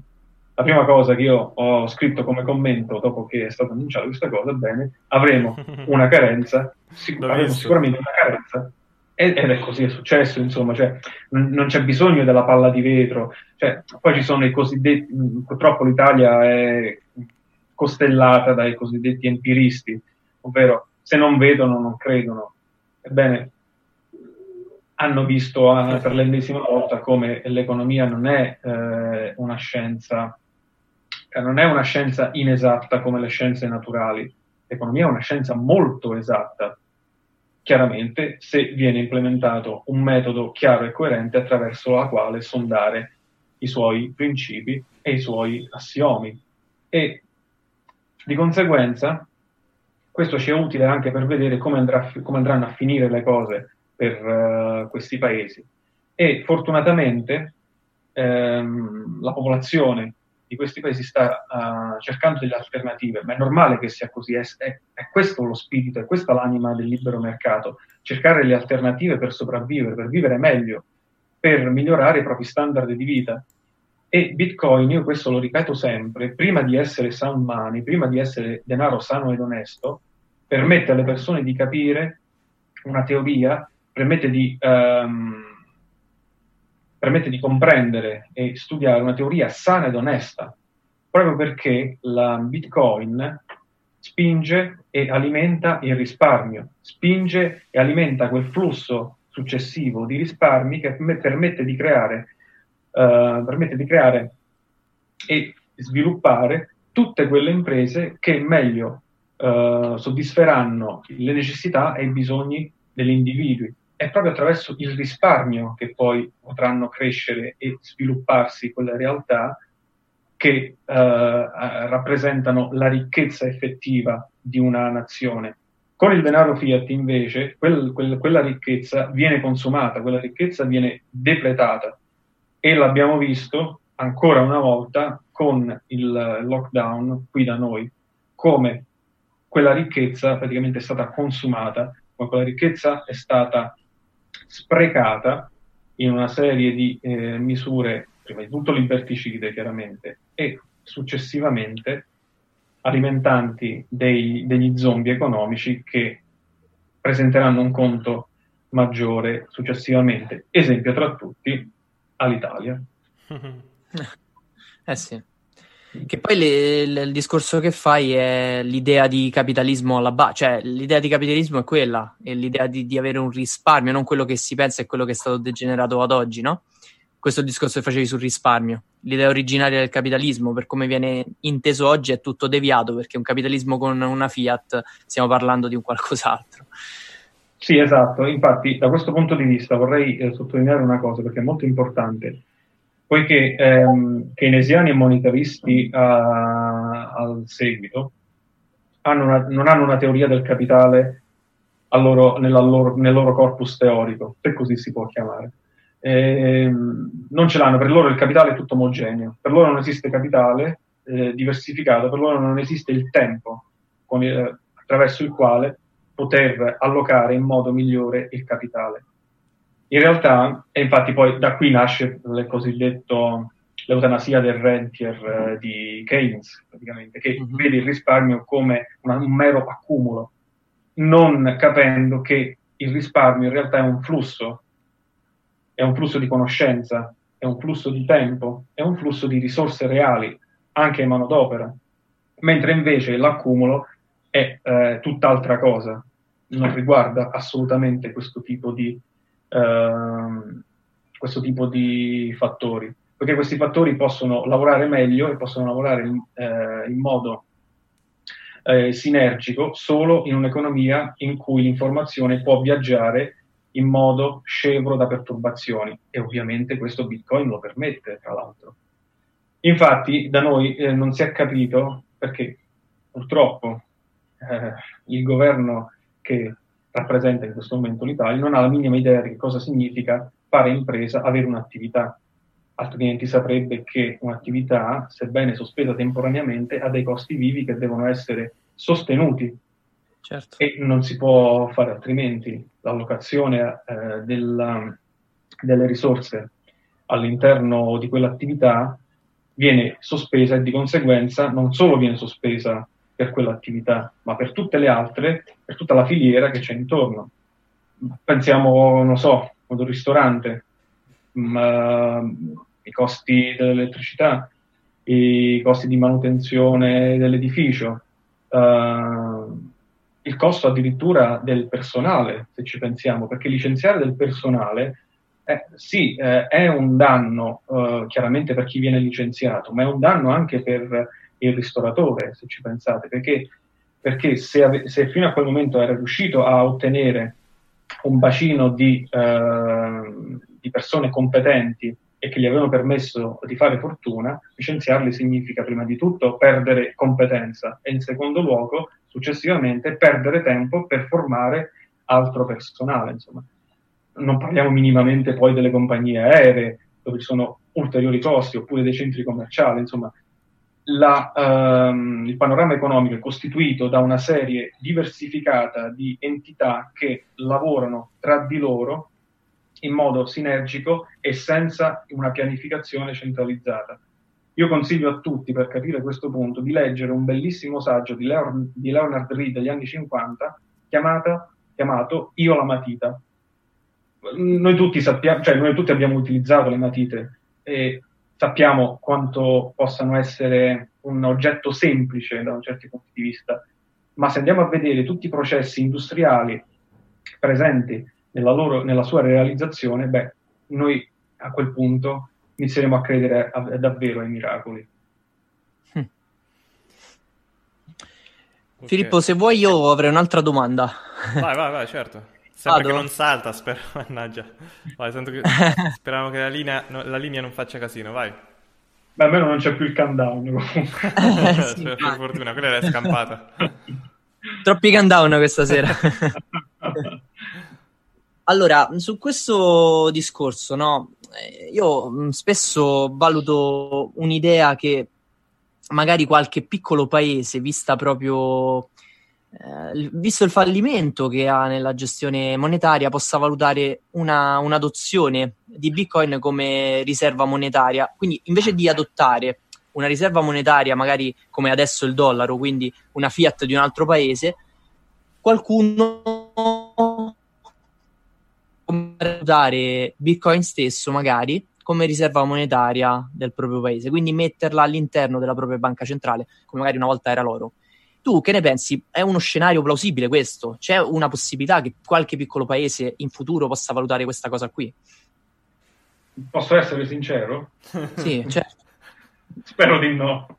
La prima cosa che io ho scritto come commento dopo che è stata annunciata questa cosa, bene, avremo una carenza, sic- avremo sicuramente una carenza ed è così, è successo, insomma, cioè, non c'è bisogno della palla di vetro, cioè, poi ci sono i cosiddetti, purtroppo l'Italia è costellata dai cosiddetti empiristi, ovvero se non vedono non credono. Ebbene, hanno visto eh, per l'ennesima volta come l'economia non è eh, una scienza, eh, non è una scienza inesatta come le scienze naturali. L'economia è una scienza molto esatta, chiaramente se viene implementato un metodo chiaro e coerente attraverso la quale sondare i suoi principi e i suoi assiomi. E di conseguenza questo ci è utile anche per vedere come, andrà, come andranno a finire le cose per uh, questi paesi. E fortunatamente ehm, la popolazione di questi paesi sta uh, cercando delle alternative, ma è normale che sia così, è, è, è, questo lo spirito, è questa l'anima del libero mercato, cercare le alternative per sopravvivere, per vivere meglio, per migliorare i propri standard di vita. E Bitcoin, io questo lo ripeto sempre, prima di essere sound money, prima di essere denaro sano ed onesto, permette alle persone di capire una teoria, permette di, um, permette di comprendere e studiare una teoria sana ed onesta, proprio perché la Bitcoin spinge e alimenta il risparmio, spinge e alimenta quel flusso successivo di risparmi che permette di creare uh, permette di creare e sviluppare tutte quelle imprese che meglio uh, soddisferanno le necessità e i bisogni degli individui. È proprio attraverso il risparmio che poi potranno crescere e svilupparsi quelle realtà che uh, rappresentano la ricchezza effettiva di una nazione. Con il denaro fiat invece quel, quel, quella ricchezza viene consumata, quella ricchezza viene depletata e l'abbiamo visto ancora una volta con il lockdown qui da noi, come quella ricchezza praticamente è stata consumata, come quella ricchezza è stata sprecata in una serie di eh, misure, prima di tutto liberticide chiaramente, e successivamente alimentanti dei, degli zombie economici che presenteranno un conto maggiore successivamente. Esempio tra tutti, all'Italia. eh sì. Che poi le, le, il discorso che fai è l'idea di capitalismo alla base, cioè l'idea di capitalismo è quella, è l'idea di, di, avere un risparmio, non quello che si pensa è quello che è stato degenerato ad oggi, no? Questo discorso che facevi sul risparmio. L'idea originaria del capitalismo, per come viene inteso oggi, è tutto deviato, perché un capitalismo con una Fiat stiamo parlando di un qualcos'altro. Sì, esatto. Infatti, da questo punto di vista vorrei eh, sottolineare una cosa perché è molto importante, poiché ehm, keynesiani e monetaristi uh, al seguito hanno una, non hanno una teoria del capitale loro, loro, nel loro corpus teorico, se così si può chiamare. Ehm, non ce l'hanno, per loro il capitale è tutto omogeneo, per loro non esiste capitale eh, diversificato, per loro non esiste il tempo con, eh, attraverso il quale poter allocare in modo migliore il capitale. In realtà, e infatti poi da qui nasce il cosiddetto l'eutanasia del rentier eh, di Keynes, praticamente, che uh-huh. vede il risparmio come una, un mero accumulo, non capendo che il risparmio in realtà è un flusso, è un flusso di conoscenza, è un flusso di tempo, è un flusso di risorse reali, anche in manodopera. mentre invece l'accumulo è eh, tutt'altra cosa, non riguarda assolutamente questo tipo di, ehm, questo tipo di fattori, perché questi fattori possono lavorare meglio e possono lavorare in, eh, in modo eh, sinergico solo in un'economia in cui l'informazione può viaggiare in modo scevro da perturbazioni e ovviamente questo Bitcoin lo permette, tra l'altro. Infatti da noi eh, non si è capito perché purtroppo eh, il governo che rappresenta in questo momento l'Italia non ha la minima idea di che cosa significa fare impresa, avere un'attività. Altrimenti saprebbe che un'attività, sebbene sospesa temporaneamente, ha dei costi vivi che devono essere sostenuti Certo. e non si può fare altrimenti. L'allocazione eh, della, delle risorse all'interno di quell'attività viene sospesa e di conseguenza non solo viene sospesa per quell'attività, ma per tutte le altre, per tutta la filiera che c'è intorno. Pensiamo, non so, ad un ristorante, ma, i costi dell'elettricità, i costi di manutenzione dell'edificio, uh, il costo addirittura del personale, se ci pensiamo, perché licenziare del personale eh, sì, eh, è un danno eh, chiaramente per chi viene licenziato, ma è un danno anche per il ristoratore, se ci pensate, perché, perché se, ave- se, fino a quel momento era riuscito a ottenere un bacino di, ehm, di persone competenti e che gli avevano permesso di fare fortuna, licenziarli significa prima di tutto perdere competenza e in secondo luogo, successivamente, perdere tempo per formare altro personale. Insomma. Non parliamo minimamente poi delle compagnie aeree, dove ci sono ulteriori costi, oppure dei centri commerciali. Insomma, la, ehm, il panorama economico è costituito da una serie diversificata di entità che lavorano tra di loro in modo sinergico e senza una pianificazione centralizzata. Io consiglio a tutti, per capire questo punto, di leggere un bellissimo saggio di, Leon, di Leonard Reed degli anni 50 chiamata, chiamato Io la matita. Noi tutti, sappiamo, cioè noi tutti abbiamo utilizzato le matite e sappiamo quanto possano essere un oggetto semplice da un certo punto di vista, ma se andiamo a vedere tutti i processi industriali presenti nella, loro, nella sua realizzazione, beh, noi a quel punto inizieremo a credere a, a, davvero ai miracoli. Okay. Filippo, se vuoi io avrei un'altra domanda. Vai, vai, vai, certo. Sempre Vado. che non salta, spero, mannaggia. Vai, sento che... Speriamo che la linea, no, la linea non faccia casino, vai. Beh, almeno non c'è più il countdown. sì, per fortuna, quella era scampata. Troppi countdown questa sera. allora, su questo discorso, no? Io spesso valuto un'idea che magari qualche piccolo paese, vista proprio eh, visto il fallimento che ha nella gestione monetaria, possa valutare una, un'adozione di Bitcoin come riserva monetaria. Quindi invece di adottare una riserva monetaria, magari come adesso il dollaro, quindi una fiat di un altro paese, qualcuno usare Bitcoin stesso magari come riserva monetaria del proprio paese, quindi metterla all'interno della propria banca centrale, come magari una volta era l'oro. Tu che ne pensi? È uno scenario plausibile questo? C'è una possibilità che qualche piccolo paese in futuro possa valutare questa cosa qui? Posso essere sincero? Sì, certo. spero di no.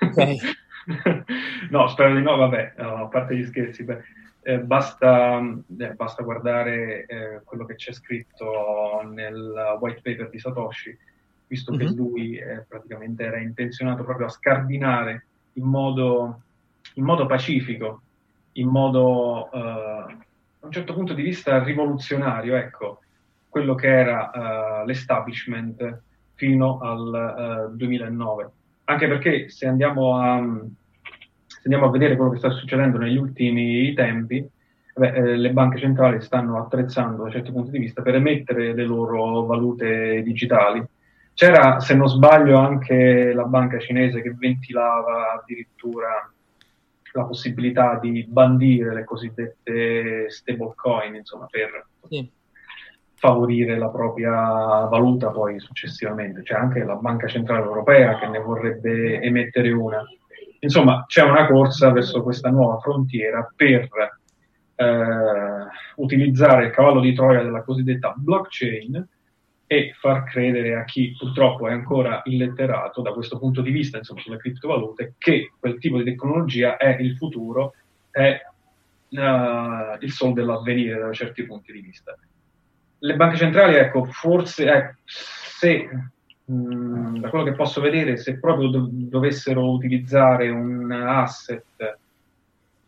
Ok. no, spero di no, vabbè, a parte gli scherzi, beh, eh, basta, eh, basta, guardare eh, quello che c'è scritto nel white paper di Satoshi, visto mm-hmm. che mhm. lui eh, praticamente era intenzionato proprio a scardinare in modo in modo pacifico, in modo, uh, a un certo punto di vista, rivoluzionario, ecco, quello che era uh, l'establishment fino al uh, 2009. Anche perché se andiamo, a, se andiamo, a, vedere quello che sta succedendo negli ultimi tempi, beh, eh, le banche centrali stanno attrezzando da un certo punto di vista per emettere le loro valute digitali. C'era, se non sbaglio, anche la banca cinese che ventilava addirittura la possibilità di bandire le cosiddette stablecoin, insomma, per sì. favorire la propria valuta poi successivamente. C'è anche la Banca Centrale Europea che ne vorrebbe emettere una. insomma, c'è una corsa verso questa nuova frontiera per eh, utilizzare il cavallo di Troia della cosiddetta blockchain e far credere a chi purtroppo è ancora illetterato da questo punto di vista, insomma, sulle criptovalute, che quel tipo di tecnologia è il futuro, è uh, il sol dell'avvenire da certi punti di vista. Le banche centrali, ecco, forse, eh, se mh, mm, da quello che posso vedere, se proprio do- dovessero utilizzare un asset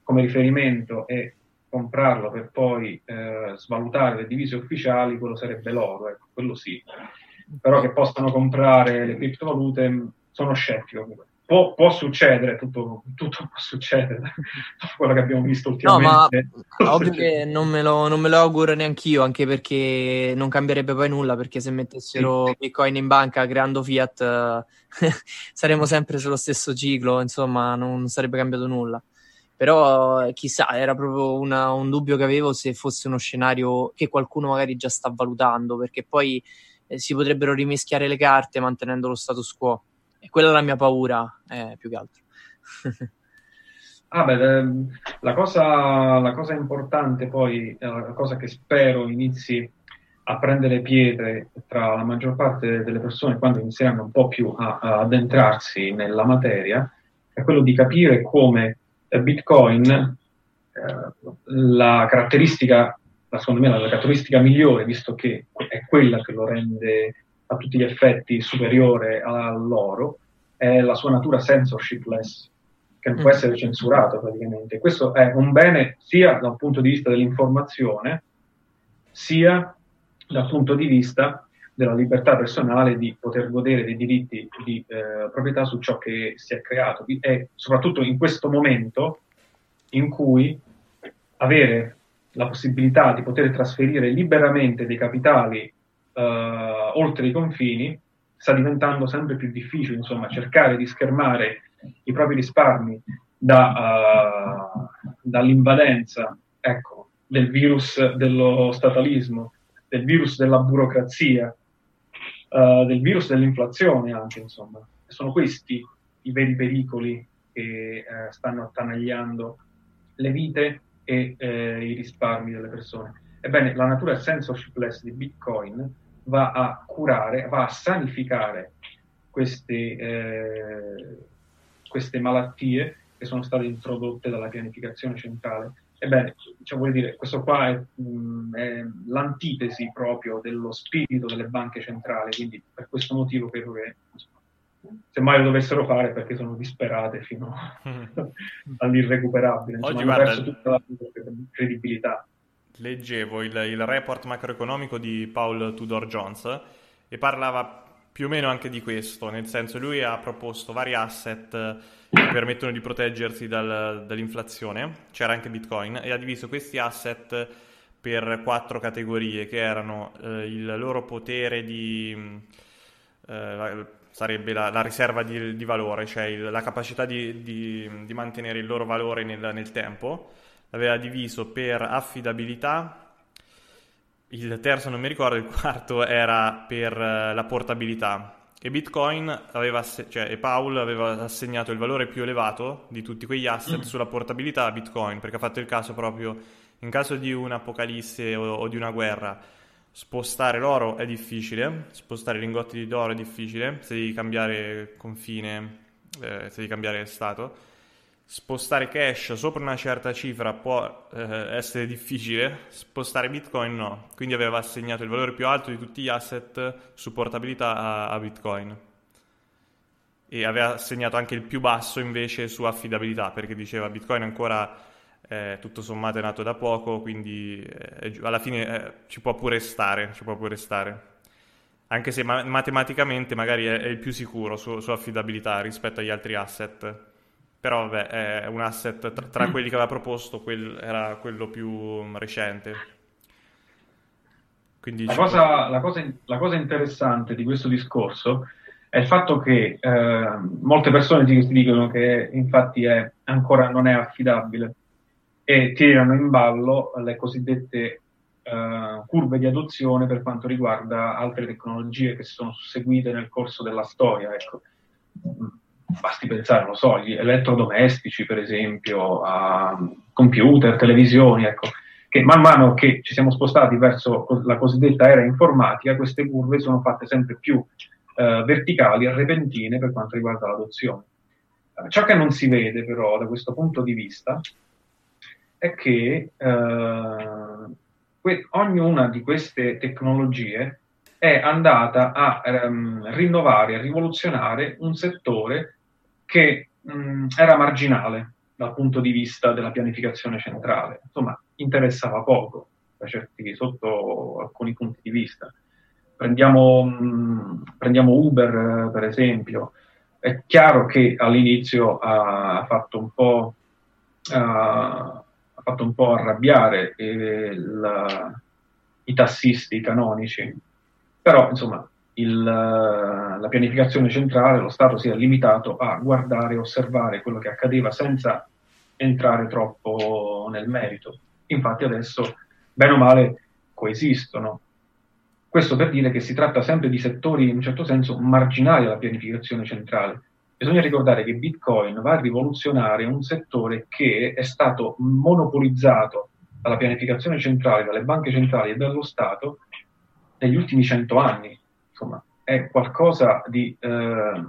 come riferimento e comprarlo per poi eh, svalutare le divise ufficiali, quello sarebbe l'oro, ecco, quello sì. Però che possano comprare le criptovalute, sono scettico. Può, può succedere, tutto, tutto, può succedere, dopo quello che abbiamo visto ultimamente. No, ma ovvio che non me, lo, non me lo auguro neanch'io, anche perché non cambierebbe poi nulla, perché se mettessero sì. Bitcoin in banca creando fiat saremmo sempre sullo stesso ciclo, insomma non sarebbe cambiato nulla. Però chissà, era proprio una, un dubbio che avevo se fosse uno scenario che qualcuno magari già sta valutando, perché poi eh, si potrebbero rimischiare le carte mantenendo lo status quo. E quella è la mia paura, eh, più che altro. ah, beh, la cosa, la cosa importante poi, eh, la cosa che spero inizi a prendere pietre tra la maggior parte delle persone quando inizieranno un po' più a, a addentrarsi nella materia, è quello di capire come Bitcoin, eh, la caratteristica, secondo me, la caratteristica migliore, visto che è quella che lo rende a tutti gli effetti superiore all'oro, è la sua natura censorshipless, che non può mm. essere censurato praticamente. Questo è un bene sia dal punto di vista dell'informazione, sia dal punto di vista della libertà personale di poter godere dei diritti di eh, proprietà su ciò che si è creato. E soprattutto in questo momento in cui avere la possibilità di poter trasferire liberamente dei capitali eh, oltre i confini sta diventando sempre più difficile, insomma, cercare di schermare i propri risparmi da, uh, dall'invadenza ecco, del virus dello statalismo, del virus della burocrazia, uh, del virus dell'inflazione anche, insomma. Sono questi i veri pericoli che uh, stanno attanagliando le vite e eh, i risparmi delle persone. Ebbene, la natura censorshipless di Bitcoin va a curare, va a sanificare queste, eh, queste malattie che sono state introdotte dalla pianificazione centrale Ebbene, cioè, vuol dire, questo qua è, mh, mm, è, l'antitesi proprio dello spirito delle banche centrali, quindi per questo motivo credo che se mai lo dovessero fare perché sono disperate fino all'irrecuperabile, insomma, Oggi, guarda, perso tutta la credibilità. Leggevo il, il report macroeconomico di Paul Tudor Jones e parlava più o meno anche di questo, nel senso lui ha proposto vari asset che permettono di proteggersi dal, dall'inflazione, c'era anche Bitcoin, e ha diviso questi asset per quattro categorie che erano eh, il loro potere di... Eh, sarebbe la, la riserva di, di, valore, cioè il, la capacità di, di, di, mantenere il loro valore nel, nel tempo, l'aveva diviso per affidabilità, il terzo non mi ricordo, il quarto era per eh, la portabilità. E Bitcoin aveva, cioè, e Paul aveva assegnato il valore più elevato di tutti quegli asset mm. sulla portabilità a Bitcoin, perché ha fatto il caso proprio in caso di un'apocalisse o, o di una guerra. Spostare l'oro è difficile, spostare i lingotti d'oro è difficile, se devi cambiare confine, eh, se devi cambiare stato spostare cash sopra una certa cifra può eh, essere difficile, spostare Bitcoin no. Quindi aveva assegnato il valore più alto di tutti gli asset su portabilità a, a Bitcoin. E aveva assegnato anche il più basso invece su affidabilità, perché diceva Bitcoin ancora eh, tutto sommato è nato da poco, quindi eh, alla fine eh, ci può pure stare, ci può pure stare. Anche se ma- matematicamente magari è, è, il più sicuro su, su affidabilità rispetto agli altri asset. Però vabbè, è un asset tra, tra quelli che aveva proposto, quel, era quello più recente. Quindi la, cosa, la, cosa, la, cosa, interessante di questo discorso è il fatto che eh, molte persone ti, ti, dicono che infatti è, ancora non è affidabile e tirano in ballo le cosiddette eh, curve di adozione per quanto riguarda altre tecnologie che si sono susseguite nel corso della storia. Ecco basti pensare, non so, agli elettrodomestici, per esempio, a computer, televisioni, ecco, che man mano che ci siamo spostati verso la cosiddetta era informatica, queste curve sono fatte sempre più eh, verticali e repentine per quanto riguarda l'adozione. Ciò che non si vede però da questo punto di vista è che eh, que- ognuna di queste tecnologie è andata a ehm, rinnovare, a rivoluzionare un settore che mh, era marginale dal punto di vista della pianificazione centrale. Insomma, interessava poco certi, sotto alcuni punti di vista. Prendiamo, mh, prendiamo Uber, per esempio. È chiaro che all'inizio ha fatto un po', ha fatto un po arrabbiare il, i tassisti canonici, però insomma il, la pianificazione centrale, lo Stato si è limitato a guardare e osservare quello che accadeva senza entrare troppo nel merito. Infatti adesso, bene o male, coesistono. Questo per dire che si tratta sempre di settori in un certo senso marginali alla pianificazione centrale. Bisogna ricordare che Bitcoin va a rivoluzionare un settore che è stato monopolizzato dalla pianificazione centrale, dalle banche centrali e dallo Stato negli ultimi cento anni. Insomma, è qualcosa di eh,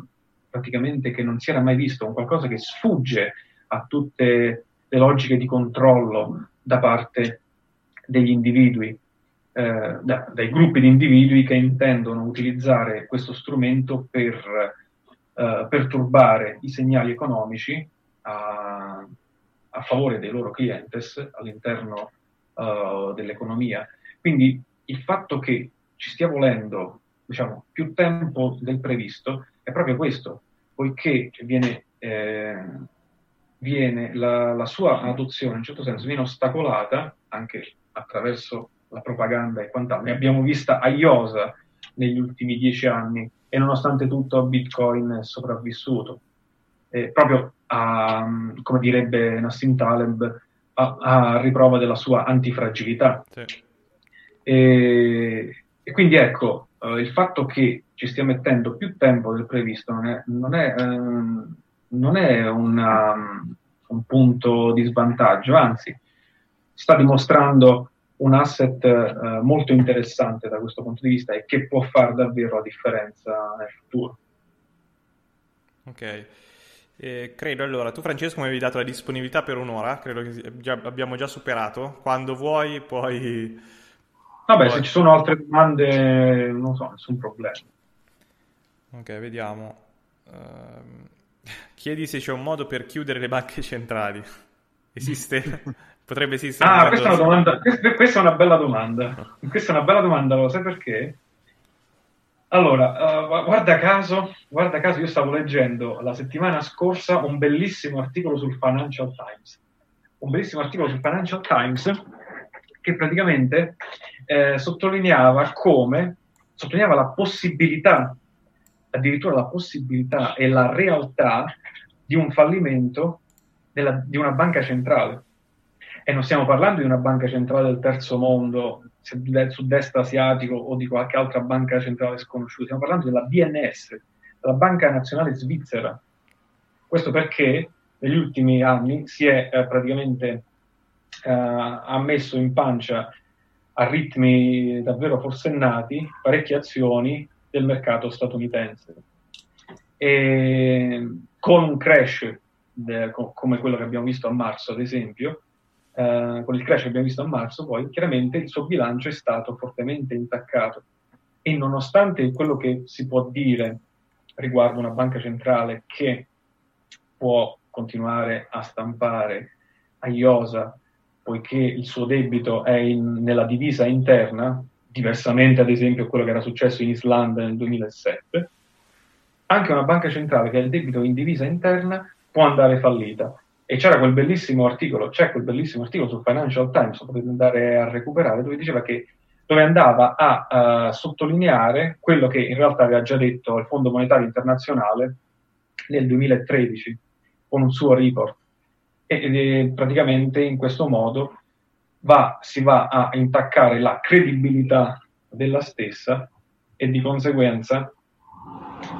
praticamente che non si era mai visto, un qualcosa che sfugge a tutte le logiche di controllo da parte degli individui, eh, da, dai gruppi di individui che intendono utilizzare questo strumento per eh, perturbare i segnali economici a, a, favore dei loro clientes all'interno uh, dell'economia. Quindi il fatto che ci stia volendo diciamo, più tempo del previsto è proprio questo, poiché viene eh, viene la, la, sua adozione in un certo senso viene ostacolata anche attraverso la propaganda e quant'altro. Ne abbiamo vista a iosa negli ultimi dieci anni e nonostante tutto Bitcoin è sopravvissuto. Eh, proprio a, come direbbe Nassim Taleb, a, a riprova della sua antifragilità. Sì. E, e, quindi ecco, eh, il fatto che ci stia mettendo più tempo del previsto non è, non è ehm, non è una, un punto di svantaggio, anzi sta dimostrando un asset eh, molto interessante da questo punto di vista e che può fare davvero la differenza nel futuro. Ok. Eh, credo allora, tu Francesco mi avevi dato la disponibilità per un'ora, credo che già, abbiamo già superato. Quando vuoi puoi... Vabbè, puoi... se ci sono altre domande non so, nessun problema. Ok, vediamo. Uh, Chiedi se c'è un modo per chiudere le banche centrali. Esiste? Potrebbe esistere? Ah, questa è, una domanda, questa è una bella domanda. Questa è una bella domanda, lo sai perché? Allora, uh, guarda caso, guarda caso, io stavo leggendo la settimana scorsa un bellissimo articolo sul Financial Times. Un bellissimo articolo sul Financial Times che praticamente eh, sottolineava come, sottolineava la possibilità, addirittura la possibilità e la realtà di un fallimento della, di una banca centrale. E non stiamo parlando di una banca centrale del terzo mondo, del sud-est asiatico o di qualche altra banca centrale sconosciuta, stiamo parlando della BNS, la Banca Nazionale Svizzera. Questo perché negli ultimi anni si è eh, praticamente eh, ammesso in pancia a ritmi davvero forsennati parecchie azioni del mercato statunitense. E con un crash de, come quello che abbiamo visto a marzo, ad esempio, eh, con il crash che abbiamo visto a marzo, poi chiaramente il suo bilancio è stato fortemente intaccato. E nonostante quello che si può dire riguardo una banca centrale che può continuare a stampare a IOSA poiché il suo debito è in, nella divisa interna, diversamente ad esempio a quello che era successo in Islanda nel 2007, anche una banca centrale che ha il debito in divisa interna può andare fallita. E c'era quel bellissimo articolo, c'è quel bellissimo articolo sul Financial Times, lo potete andare a recuperare, dove diceva che dove andava a uh, sottolineare quello che in realtà aveva già detto il Fondo Monetario Internazionale nel 2013 con un suo report. E, praticamente in questo modo va, si va a intaccare la credibilità della stessa e di conseguenza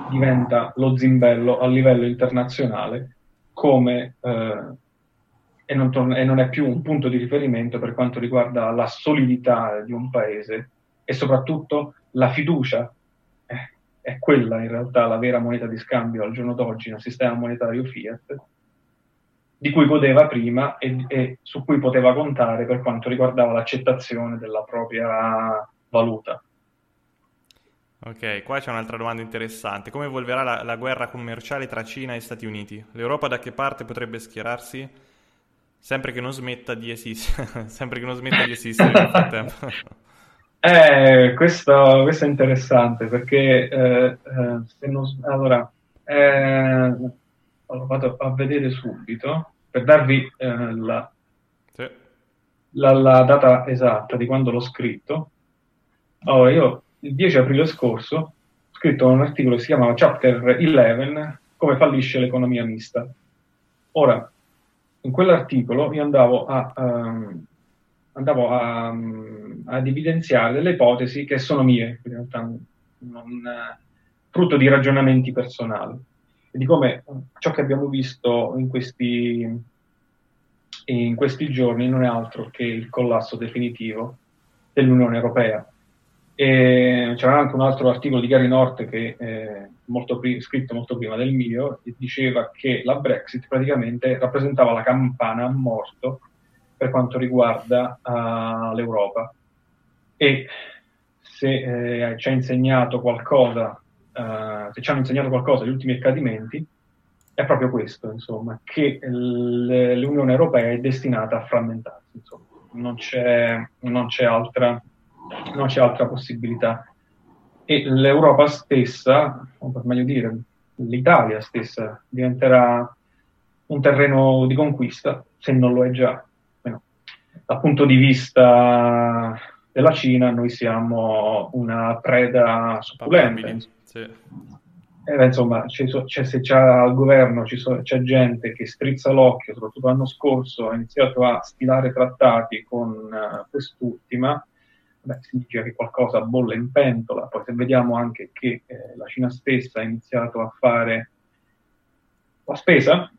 diventa lo zimbello a livello internazionale come, eh, e, non torna, e non è più un punto di riferimento per quanto riguarda la solidità di un paese e soprattutto la fiducia. Eh, è quella in realtà la vera moneta di scambio al giorno d'oggi nel sistema monetario fiat di cui godeva prima e, e, su cui poteva contare per quanto riguardava l'accettazione della propria valuta. Ok, qua c'è un'altra domanda interessante. Come evolverà la, la, guerra commerciale tra Cina e Stati Uniti? L'Europa da che parte potrebbe schierarsi? Sempre che non smetta di esistere, sempre che non smetta di esistere nel frattempo. eh, questo, questo, è interessante perché eh, eh, non, allora, eh, vado a vedere subito per darvi eh, la, sì. la, la, data esatta di quando l'ho scritto. Allora, io il 10 aprile scorso ho scritto un articolo che si chiamava Chapter 11, come fallisce l'economia mista. Ora, in quell'articolo io andavo a, um, andavo a, um, ad evidenziare delle ipotesi che sono mie, in realtà non, frutto di ragionamenti personali di come ciò che abbiamo visto in questi, in questi giorni non è altro che il collasso definitivo dell'Unione Europea. E c'era anche un altro articolo di Gary North che è molto pri- scritto molto prima del mio e diceva che la Brexit praticamente rappresentava la campana a morto per quanto riguarda uh, l'Europa e se eh, ci ha insegnato qualcosa uh, se ci hanno insegnato qualcosa gli ultimi accadimenti, è proprio questo, insomma, che l- l'Unione Europea è destinata a frammentarsi. Non c'è, non c'è, altra, non c'è altra possibilità. E l'Europa stessa, o per meglio dire, l'Italia stessa, diventerà un terreno di conquista, se non lo è già. Bueno, dal punto di vista della Cina, noi siamo una preda succulenta. Sì. Eh, insomma, c'è, c'è, se c'è al governo c'è gente che strizza l'occhio, soprattutto l'anno scorso ha iniziato a stilare trattati con uh, quest'ultima, beh, significa che qualcosa bolle in pentola. Poi se vediamo anche che eh, la Cina stessa ha iniziato a fare la spesa,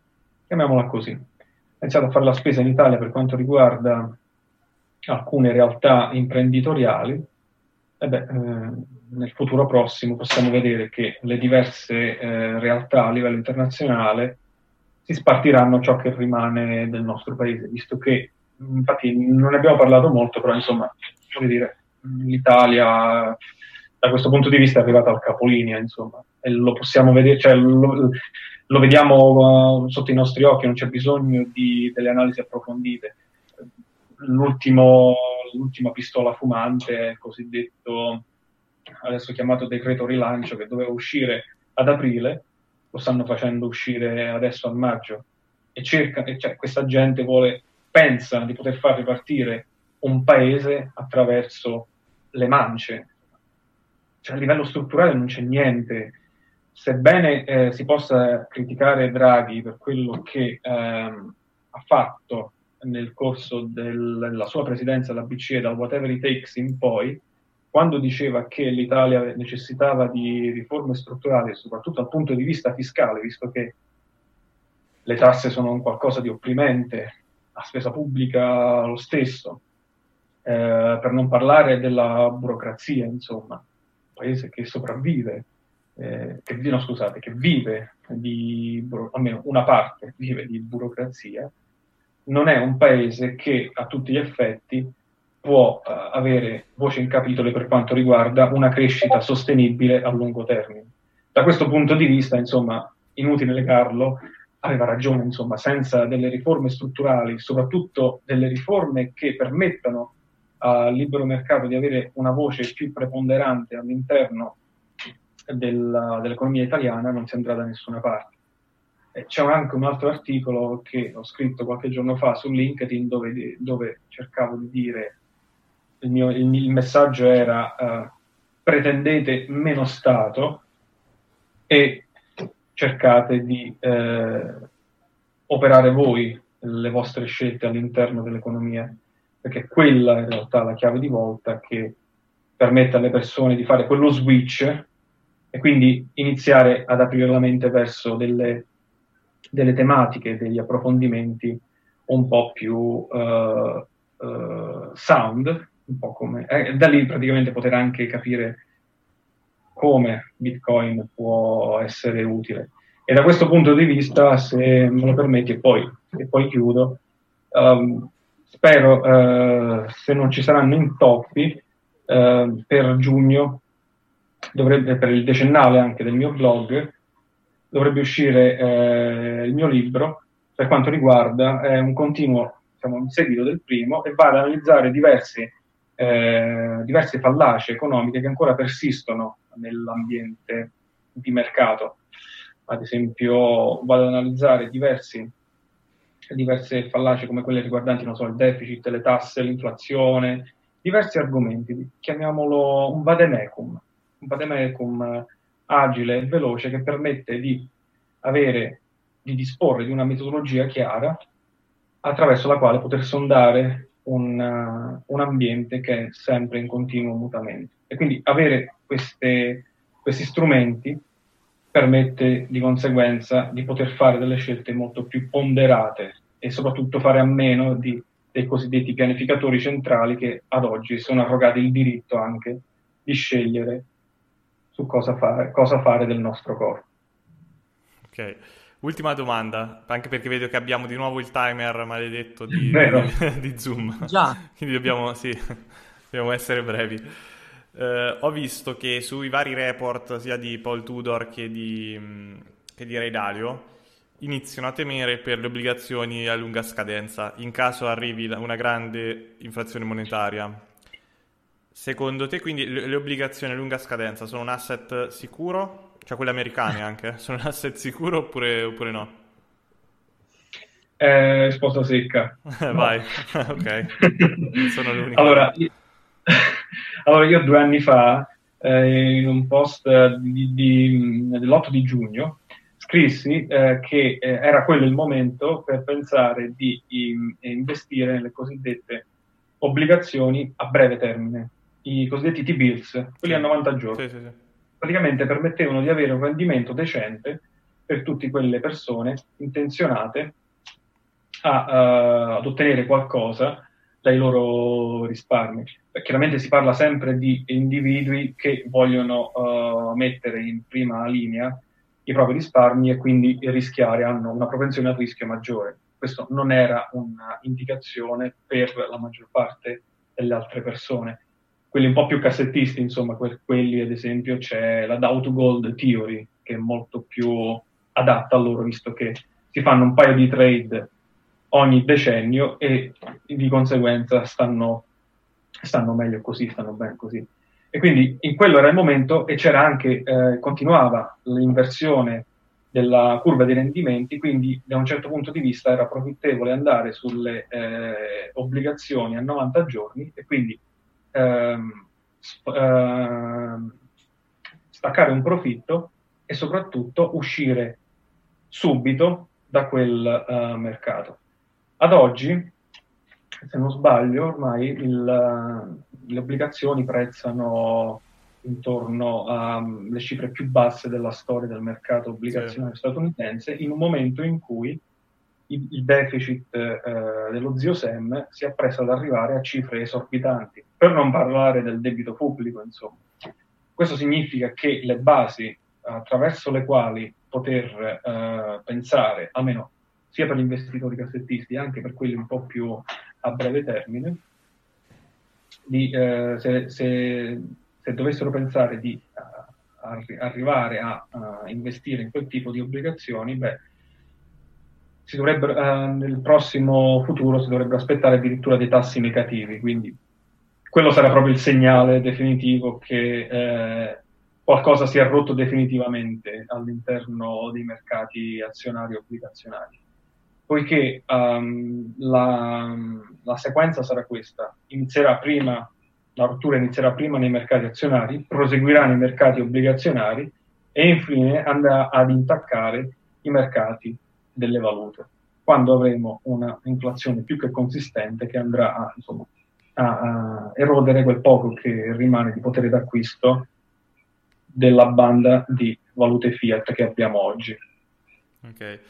chiamiamola così, ha iniziato a fare la spesa in Italia per quanto riguarda alcune realtà imprenditoriali, e beh, eh, nel futuro prossimo possiamo vedere che le diverse eh, realtà a livello internazionale si spartiranno ciò che rimane del nostro paese, visto che infatti non ne abbiamo parlato molto, però insomma, voglio dire, l'Italia da questo punto di vista è arrivata al capolinea, insomma, e lo possiamo vedere, cioè lo, lo vediamo uh, sotto i nostri occhi, non c'è bisogno di delle analisi approfondite. L'ultima pistola fumante cosiddetto adesso chiamato decreto rilancio, che doveva uscire ad aprile, lo stanno facendo uscire adesso a maggio. E cerca, cioè, questa gente vuole, pensa di poter far ripartire un paese attraverso le mance. Cioè, a livello strutturale non c'è niente. Sebbene eh, si possa criticare Draghi per quello che ehm, ha fatto nel corso del, della sua presidenza alla BCE, dal whatever it takes in poi, quando diceva che l'Italia necessitava di riforme strutturali, soprattutto dal punto di vista fiscale, visto che le tasse sono un qualcosa di opprimente, la spesa pubblica lo stesso, eh, per non parlare della burocrazia, insomma, un paese che sopravvive, eh, che, no, scusate, che vive di, almeno una parte vive di burocrazia, non è un paese che a tutti gli effetti può uh, avere voce in capitolo per quanto riguarda una crescita sostenibile a lungo termine. Da questo punto di vista, insomma, inutile legarlo, aveva ragione, insomma, senza delle riforme strutturali, soprattutto delle riforme che permettano al libero mercato di avere una voce più preponderante all'interno della, dell'economia italiana, non si andrà da nessuna parte. C'è anche un altro articolo che ho scritto qualche giorno fa su LinkedIn dove, dove cercavo di dire il, mio, il, il messaggio era uh, pretendete meno Stato e cercate di eh, operare voi le vostre scelte all'interno dell'economia, perché quella è in realtà la chiave di volta che permette alle persone di fare quello switch e quindi iniziare ad aprire la mente verso delle, delle tematiche, degli approfondimenti un po' più uh, uh, sound, un po' come, eh, da lì praticamente poter anche capire come Bitcoin può essere utile. E da questo punto di vista, se me lo permetti, e poi, e poi chiudo, um, spero, uh, se non ci saranno intoppi, uh, per giugno, dovrebbe, per il decennale anche del mio blog, dovrebbe uscire uh, il mio libro per quanto riguarda è un continuo, diciamo, un seguito del primo, e va ad analizzare diversi, diverse fallacie economiche che ancora persistono nell'ambiente di mercato. Ad esempio, vado ad analizzare diversi, diverse fallacie come quelle riguardanti so, il deficit, le tasse, l'inflazione, diversi argomenti. Chiamiamolo un vademecum, un vademecum agile e veloce che permette di avere, di disporre di una metodologia chiara attraverso la quale poter sondare un, uh, un ambiente che è sempre in continuo mutamento. E quindi avere queste, questi strumenti permette di conseguenza di poter fare delle scelte molto più ponderate e soprattutto fare a meno di, dei cosiddetti pianificatori centrali che ad oggi sono arrogati il diritto anche di scegliere su cosa fare, cosa fare del nostro corpo. Ok. Ultima domanda, anche perché vedo che abbiamo di nuovo il timer maledetto di, di, di Zoom. Già. Quindi dobbiamo, sì, dobbiamo essere brevi. Eh, ho visto che sui vari report sia di Paul Tudor che di, che di Ray Dalio iniziano a temere per le obbligazioni a lunga scadenza in caso arrivi una grande inflazione monetaria. Secondo te quindi le, le obbligazioni a lunga scadenza sono un asset sicuro? Cioè quelle americane anche? Sono un asset sicuro oppure, oppure no? Eh, risposta secca. Vai, ok. Sono l'unico. Allora, io... allora, io due anni fa, eh, in un post di, di, dell'8 di giugno, scrissi eh, che eh, era quello il momento per pensare di in, investire nelle cosiddette obbligazioni a breve termine, i cosiddetti T-bills, quelli a 90 giorni. Sì, sì, sì. Praticamente permettevano di avere un rendimento decente per tutte quelle persone intenzionate a, uh, ad ottenere qualcosa dai loro risparmi. Chiaramente si parla sempre di individui che vogliono uh, mettere in prima linea i propri risparmi e quindi rischiare, hanno una propensione al rischio maggiore. Questo non era un'indicazione per la maggior parte delle altre persone. Quelli un po' più cassettisti, insomma, per quelli ad esempio c'è la Dow to Gold Theory, che è molto più adatta a loro, visto che si fanno un paio di trade ogni decennio e di conseguenza stanno, stanno meglio così, stanno bene così. E quindi in quello era il momento e c'era anche, eh, continuava l'inversione della curva dei rendimenti, quindi da un certo punto di vista era profittevole andare sulle eh, obbligazioni a 90 giorni e quindi ehm, sp- ehm, staccare un profitto e soprattutto uscire subito da quel uh, mercato. Ad oggi, se non sbaglio, ormai il, le obbligazioni prezzano intorno alle cifre più basse della storia del mercato obbligazionario sì. statunitense, in un momento in cui il, il deficit eh, dello zio Sam si appresta ad arrivare a cifre esorbitanti, per non parlare del debito pubblico, insomma. Questo significa che le basi attraverso le quali poter eh, pensare, almeno sia per gli investitori cassettisti, anche per quelli un po' più a breve termine, di, eh, se, se, se, dovessero pensare di uh, arri- arrivare a uh, investire in quel tipo di obbligazioni, beh, si dovrebbero, uh, nel prossimo futuro si dovrebbero aspettare addirittura dei tassi negativi, quindi quello sarà proprio il segnale definitivo che eh, qualcosa si è rotto definitivamente all'interno dei mercati azionari e obbligazionari poiché um, la, la, sequenza sarà questa. Inizierà prima, la rottura inizierà prima nei mercati azionari, proseguirà nei mercati obbligazionari e infine andrà ad intaccare i mercati delle valute, quando avremo una inflazione più che consistente che andrà a, insomma, a, a erodere quel poco che rimane di potere d'acquisto della banda di valute fiat che abbiamo oggi. Ok,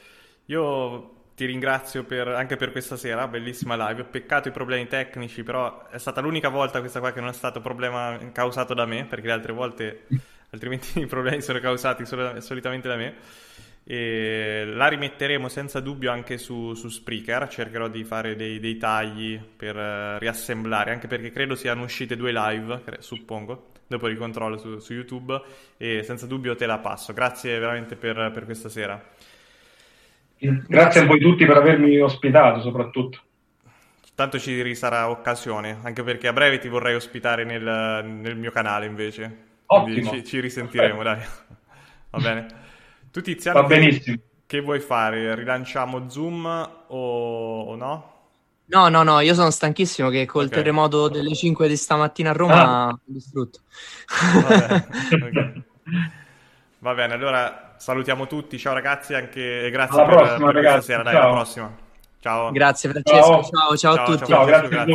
io ti ringrazio per, anche per questa sera, bellissima live. Peccato i problemi tecnici, però è stata l'unica volta questa qua che non è stato problema causato da me, perché le altre volte altrimenti i problemi sono causati solo, solitamente da me. E la rimetteremo senza dubbio anche su, su Spreaker. Cercherò di fare dei, dei tagli per uh, riassemblare, anche perché credo siano uscite due live, suppongo. Dopo ricontrollo su, su YouTube e senza dubbio te la passo. Grazie veramente per, per questa sera. Grazie a voi tutti per avermi ospitato, soprattutto. Tanto ci risarà occasione, anche perché a breve ti vorrei ospitare nel, nel mio canale invece. Ottimo. Ci, ci, risentiremo, Perfetto. dai. Va bene. Tu Tiziano, Va benissimo. Che, che vuoi fare? Rilanciamo Zoom o, o, no? No, no, no, io sono stanchissimo che col okay. terremoto delle 5 di stamattina a Roma ah. ho distrutto. Va bene, okay. Va bene, allora salutiamo tutti, ciao ragazzi anche, e grazie alla per, prossima, per ragazzi. questa sera, dai, ciao. alla prossima. Ciao. Grazie Francesco, ciao, ciao, ciao a tutti. Ciao, grazie a voi.